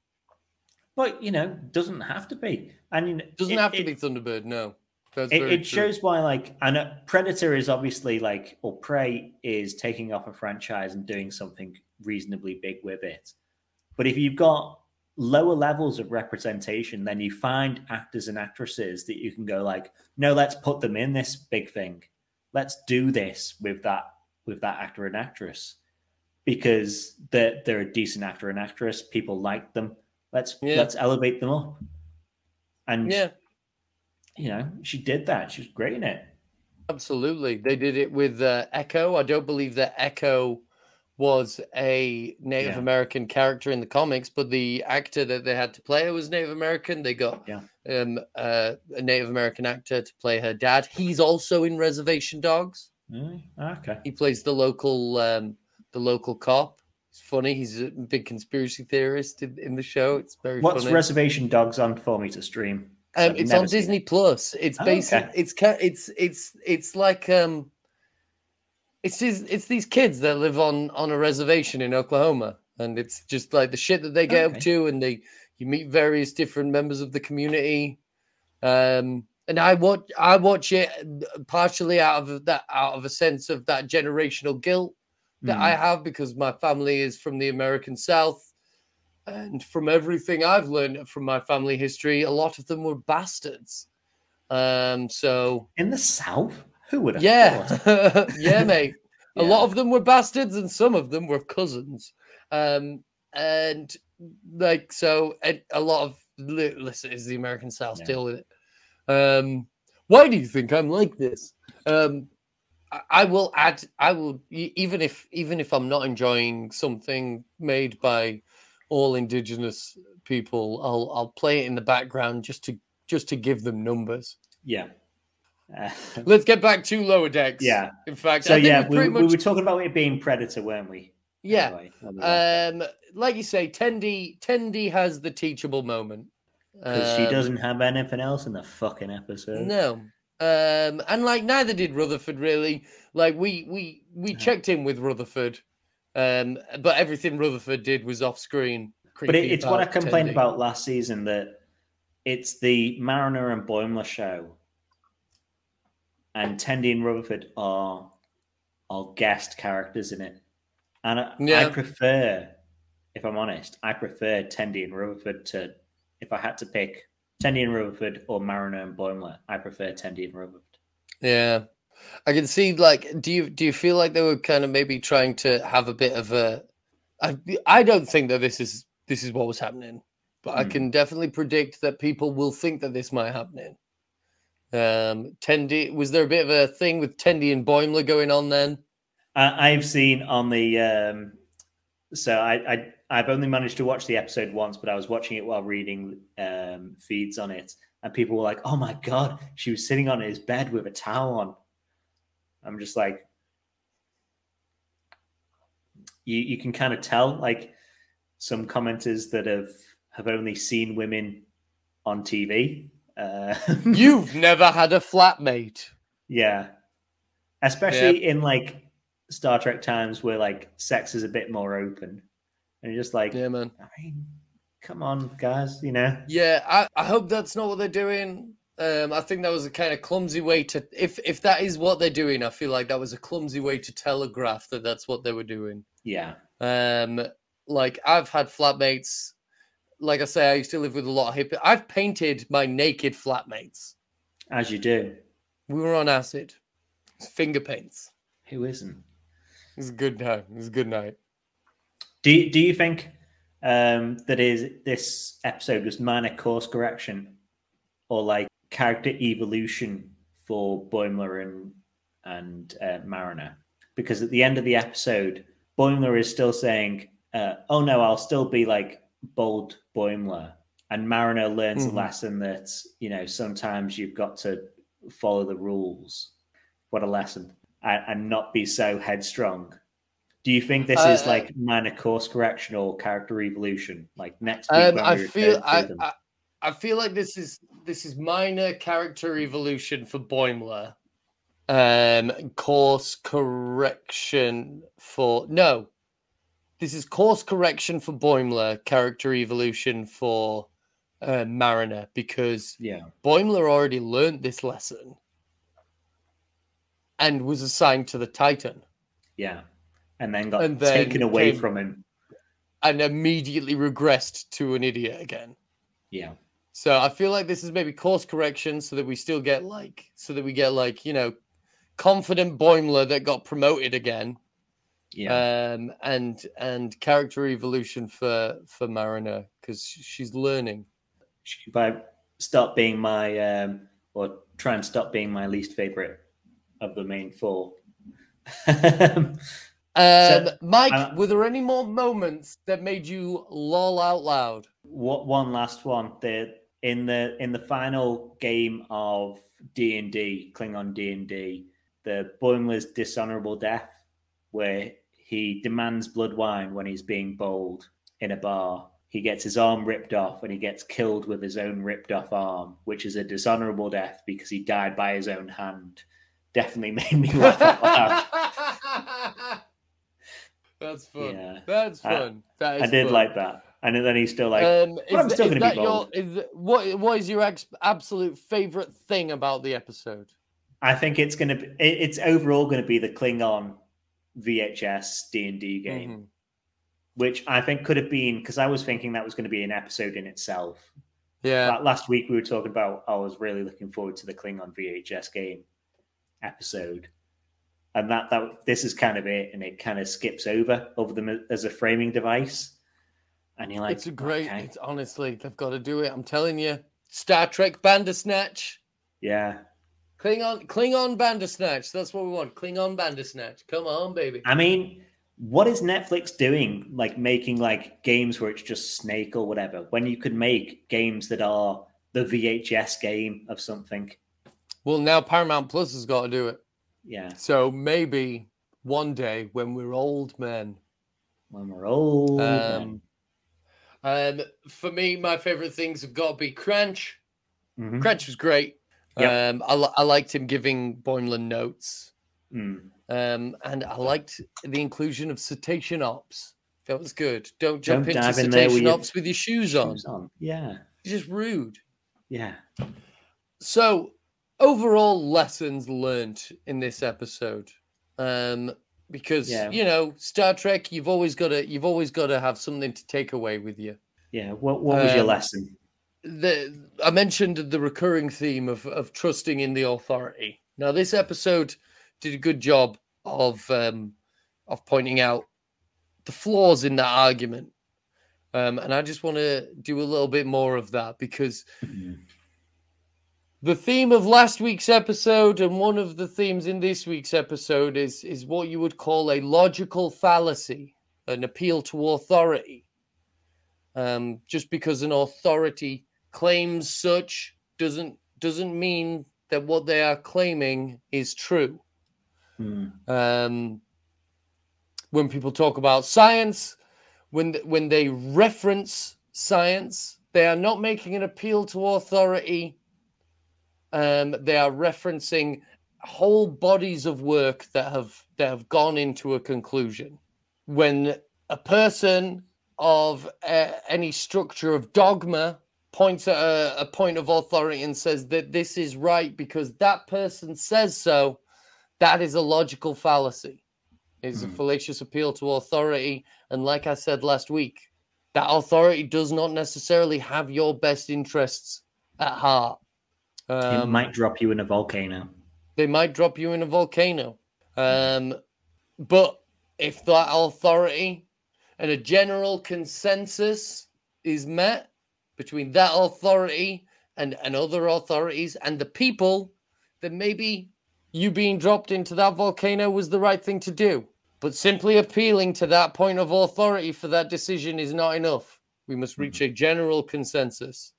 Speaker 2: but you know, doesn't have to be. And you know,
Speaker 1: Doesn't
Speaker 2: it-
Speaker 1: have to
Speaker 2: it-
Speaker 1: be Thunderbird. No, that's
Speaker 2: It, it shows why, like, and Predator is obviously like, or Prey is taking off a franchise and doing something reasonably big with it. But if you've got lower levels of representation, then you find actors and actresses that you can go like, no, let's put them in this big thing. Let's do this with that with that actor and actress because they're they're a decent actor and actress. People like them. Let's
Speaker 1: Yeah.
Speaker 2: let's elevate them up. And
Speaker 1: Yeah,
Speaker 2: you know, she did that. She was great in it.
Speaker 1: absolutely. They did it with uh, Echo. I don't believe that Echo was a Native
Speaker 2: Yeah.
Speaker 1: American character in the comics, but the actor that they had to play was Native American. They got
Speaker 2: Yeah.
Speaker 1: um, uh, a Native American actor to play her dad. He's also in Reservation Dogs.
Speaker 2: Mm, okay.
Speaker 1: He plays the local um, the local cop. It's funny. He's a big conspiracy theorist in, in the show. It's very
Speaker 2: What's
Speaker 1: funny.
Speaker 2: Reservation Dogs on for me to stream?
Speaker 1: Um, it's on Disney
Speaker 2: it.
Speaker 1: Plus. It's
Speaker 2: Oh,
Speaker 1: basic.
Speaker 2: okay.
Speaker 1: It's it's it's it's like um, it's these it's these kids that live on on a reservation in Oklahoma, and it's just like the shit that they get up to, and they you meet various different members of the community. Um, and I watch I watch it partially out of that out of a sense of that generational guilt that
Speaker 2: Mm.
Speaker 1: I have because my family is from the American South. And from everything I've learned from my family history, a lot of them were bastards. Um, so
Speaker 2: in the South. Who would have
Speaker 1: yeah, yeah, mate. A lot of them were bastards, and some of them were cousins. Um, and like so, a lot of li- listen is the American South
Speaker 2: Yeah.
Speaker 1: deal with it. Um, why do you think I'm like this? Um, I, I will add. I will even if even if I'm not enjoying something made by all indigenous people, I'll I'll play it in the background just to just to give them numbers.
Speaker 2: Yeah. Uh,
Speaker 1: Let's get back to lower decks.
Speaker 2: yeah.
Speaker 1: In fact,
Speaker 2: So yeah, we,
Speaker 1: pretty
Speaker 2: we were talking about it being Predator, weren't we?
Speaker 1: yeah.
Speaker 2: Anyway,
Speaker 1: Um, like you say, Tendi Tendi has the teachable moment
Speaker 2: because she
Speaker 1: Um,
Speaker 2: doesn't have anything else in the fucking episode.
Speaker 1: No. Um, and like neither did Rutherford really. Like we we we
Speaker 2: No.
Speaker 1: checked in with Rutherford, um, but everything Rutherford did was off screen.
Speaker 2: But it, it's what I complained
Speaker 1: Tendi.
Speaker 2: about last season that it's the Mariner and Boimler show, and Tendi and Rutherford are are guest characters in it, and I, I prefer, if I'm honest, I prefer Tendi and Rutherford to. If I had to pick Tendi and Rutherford or Mariner and Boimler, I prefer Tendi and Rutherford.
Speaker 1: Yeah, I can see. Like, do you do you feel like they were kind of maybe trying to have a bit of a? I I don't think that this is this is what was happening, but I
Speaker 2: Hmm.
Speaker 1: can definitely predict that people will think that this might happen. Um, Tendi was there a bit of a thing with Tendi and Boimler going on then?
Speaker 2: I, I've seen on the um, so I, I I've only managed to watch the episode once, but I was watching it while reading um, feeds on it, and people were like, "Oh my god, she was sitting on his bed with a towel on." I'm just like, you you can kind of tell like some commenters that have have only seen women on TV. Uh,
Speaker 1: You've never had a flatmate.
Speaker 2: Yeah. Especially in like Star Trek times where like sex is a bit more open. And you're just like,
Speaker 1: Yeah, man.
Speaker 2: I mean, come on, guys, you know?
Speaker 1: Yeah, I, I hope that's not what they're doing. Um, I think that was a kind of clumsy way to if if that is what they're doing, I feel like that was a clumsy way to telegraph that that's what they were doing.
Speaker 2: Yeah.
Speaker 1: Um, like I've had flatmates. Like I say, I used to live with a lot of hip. I've painted my naked flatmates.
Speaker 2: As you do.
Speaker 1: We were on acid. Finger paints.
Speaker 2: Who isn't?
Speaker 1: It was a good time. It was a good night.
Speaker 2: Do you, do you think um, that is this episode was minor course correction or like character evolution for Boimler and and uh, Mariner? Because at the end of the episode, Boimler is still saying, uh, "Oh no, I'll still be like bold Boimler," and Mariner learns
Speaker 1: Mhm.
Speaker 2: a lesson that you know sometimes you've got to follow the rules. What a lesson! And, and not be so headstrong. Do you think this
Speaker 1: Uh,
Speaker 2: is like minor course correction or character evolution? Like next week,
Speaker 1: Um, I feel I. I I feel like this is this is minor character evolution for Boimler. Um, course correction for no. This is course correction for Boimler, character evolution for uh, Mariner because
Speaker 2: yeah,
Speaker 1: Boimler already learned this lesson and was assigned to the Titan
Speaker 2: yeah, and then got
Speaker 1: And then
Speaker 2: taken away
Speaker 1: came-
Speaker 2: from him.
Speaker 1: and immediately regressed to an idiot again.
Speaker 2: Yeah,
Speaker 1: So I feel like this is maybe course correction so that we still get like so that we get like, you know, confident Boimler that got promoted again.
Speaker 2: Yeah,
Speaker 1: Um and and character evolution for for Mariner because she's learning.
Speaker 2: She- But stop being my um, or try and stop being my least favorite of the main four.
Speaker 1: Um Mike,
Speaker 2: uh,
Speaker 1: were there any more moments that made you lol out loud?
Speaker 2: what one last one? The in the in the final game of D and D, Klingon D and D, the Boimler's dishonorable death, where he demands blood wine when he's being bold in a bar. He gets his arm ripped off and he gets killed with his own ripped off arm, which is a dishonorable death because he died by his own hand. Definitely made me laugh out loud.
Speaker 1: That's fun.
Speaker 2: Yeah.
Speaker 1: That's
Speaker 2: I-
Speaker 1: fun. That is
Speaker 2: I did
Speaker 1: fun.
Speaker 2: like that. And then he's still like,
Speaker 1: um,
Speaker 2: I'm still gonna be
Speaker 1: that your is what what is your ex- absolute favorite thing about the episode?
Speaker 2: I think it's going to be, it- it's overall going to be the Klingon VHS D&D game,
Speaker 1: Mhm.
Speaker 2: which I think could have been, because I was thinking that was going to be an episode in itself.
Speaker 1: Yeah,
Speaker 2: Like last week we were talking about, I was really looking forward to the Klingon VHS game episode. And that, that this is kind of it, and it kind of skips over over them as a framing device. And you're like,
Speaker 1: it's a great.
Speaker 2: okay,
Speaker 1: It's honestly, they've got to do it. I'm telling you, Star Trek Bandersnatch,
Speaker 2: yeah.
Speaker 1: Klingon, Klingon Bandersnatch. That's what we want. Klingon Bandersnatch. Come on, baby.
Speaker 2: I mean, what is Netflix doing? Like making like games where it's just Snake or whatever, when you could make games that are the VHS game of something.
Speaker 1: Well, now Paramount Plus has got to do it.
Speaker 2: Yeah.
Speaker 1: So maybe one day when we're old men.
Speaker 2: When we're old.
Speaker 1: Um, um, for me, my favorite things have got to be Cranch.
Speaker 2: Mhm.
Speaker 1: Cranch was great.
Speaker 2: Yep.
Speaker 1: Um, I, I liked him giving Boimler notes.
Speaker 2: Mm.
Speaker 1: Um, and I liked the inclusion of cetacean ops. That was good. Don't jump
Speaker 2: Don't
Speaker 1: into
Speaker 2: dive in there with
Speaker 1: cetacean
Speaker 2: your
Speaker 1: ops with your shoes on.
Speaker 2: Shoes on. Yeah.
Speaker 1: It's just rude.
Speaker 2: Yeah.
Speaker 1: So, overall lessons learned in this episode, um, because
Speaker 2: Yeah.
Speaker 1: you know Star Trek, you've always got to you've always got to have something to take away with you.
Speaker 2: Yeah. What What was your
Speaker 1: Um,
Speaker 2: lesson?
Speaker 1: The I mentioned the recurring theme of of trusting in the authority. Now, this episode did a good job of um, of pointing out the flaws in that argument. Um, and I just want to do a little bit more of that because the theme of last week's episode and one of the themes in this week's episode is is what you would call a logical fallacy, an appeal to authority. Um, just because an authority claims such doesn't doesn't mean that what they are claiming is true.
Speaker 2: Mm.
Speaker 1: Um, when people talk about science, when when they reference science, they are not making an appeal to authority. Um, they are referencing whole bodies of work that have that have gone into a conclusion. When a person of uh, any structure of dogma points at a, a point of authority and says that this is right because that person says so, that is a logical fallacy. It's a
Speaker 2: Mhm.
Speaker 1: fallacious appeal to authority. And like I said last week, that authority does not necessarily have your best interests at heart.
Speaker 2: it
Speaker 1: Um,
Speaker 2: might drop you in a volcano.
Speaker 1: they might drop you in a volcano. Um, but if that authority and a general consensus is met between that authority and, and other authorities and the people, then maybe you being dropped into that volcano was the right thing to do. But simply appealing to that point of authority for that decision is not enough. We must reach a general consensus.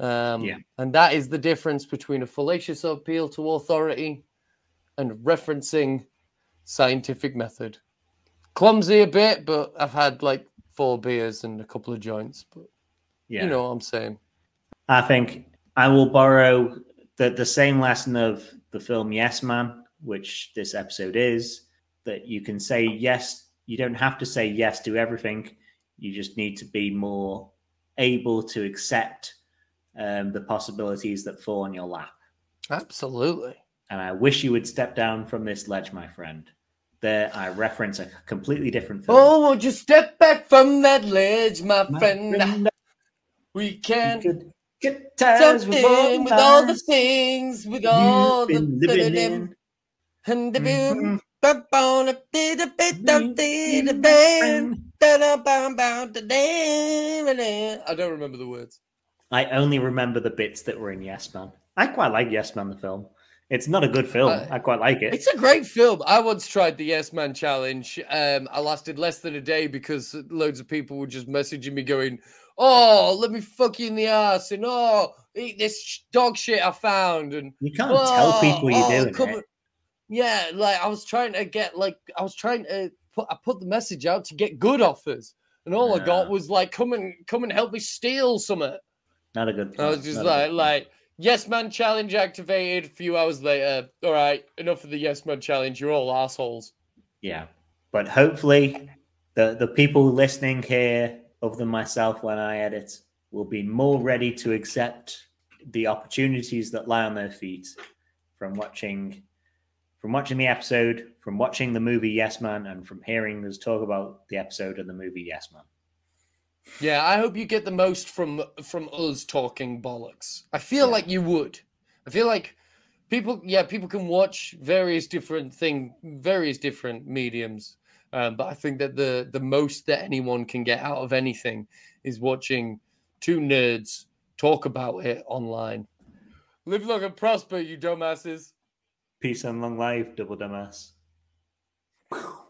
Speaker 1: Um,
Speaker 2: Yeah.
Speaker 1: And that is the difference between a fallacious appeal to authority and referencing scientific method. Clumsy a bit, but I've had like four beers and a couple of joints. But
Speaker 2: Yeah.
Speaker 1: you know what I'm saying.
Speaker 2: I think I will borrow the, the same lesson of the film Yes Man, which this episode is, that you can say yes. You don't have to say yes to everything. You just need to be more able to accept um, the possibilities that fall on your lap.
Speaker 1: Absolutely.
Speaker 2: And I wish you would step down from this ledge, my friend. There, I reference a completely different film.
Speaker 1: Oh, won't you step back from that ledge, my,
Speaker 2: My
Speaker 1: friend?
Speaker 2: friend,
Speaker 1: We can
Speaker 2: could get times with all
Speaker 1: something with all the things, with all
Speaker 2: you've
Speaker 1: the
Speaker 2: been living in.
Speaker 1: and the da, da, da. I don't remember the words.
Speaker 2: I only remember the bits that were in Yes Man. I quite like Yes Man, the film. It's not a good film.
Speaker 1: Uh,
Speaker 2: I quite like it.
Speaker 1: It's a great film. I once tried the Yes Man challenge. Um, I lasted less than a day because loads of people were just messaging me going, "Oh, let me fuck you in the ass," and "Oh, eat this dog shit I found," and
Speaker 2: You can't
Speaker 1: "Oh,
Speaker 2: tell people you're
Speaker 1: oh,
Speaker 2: doing it.
Speaker 1: on." Yeah, like I was trying to get like I was trying to put I put the message out to get good offers, and all I got was like, "Come and come and help me steal something."
Speaker 2: Not a good
Speaker 1: I was just
Speaker 2: Not
Speaker 1: like, like, yes, man, challenge activated. A few hours later, all right, enough of the yes, man challenge. You're all assholes.
Speaker 2: yeah. But hopefully, the the people listening here, other than myself when I edit, will be more ready to accept the opportunities that lie on their feet from watching from watching the episode, from watching the movie Yes Man, and from hearing us talk about the episode and the movie Yes Man.
Speaker 1: Yeah, I hope you get the most from from us talking bollocks. I feel
Speaker 2: Yeah.
Speaker 1: like you would. I feel like people, yeah, people can watch various different thing, various different mediums. Um, but I think that the the most that anyone can get out of anything is watching two nerds talk about it online. Live long and prosper, you dumbasses.
Speaker 2: Peace and long life, double dumbass.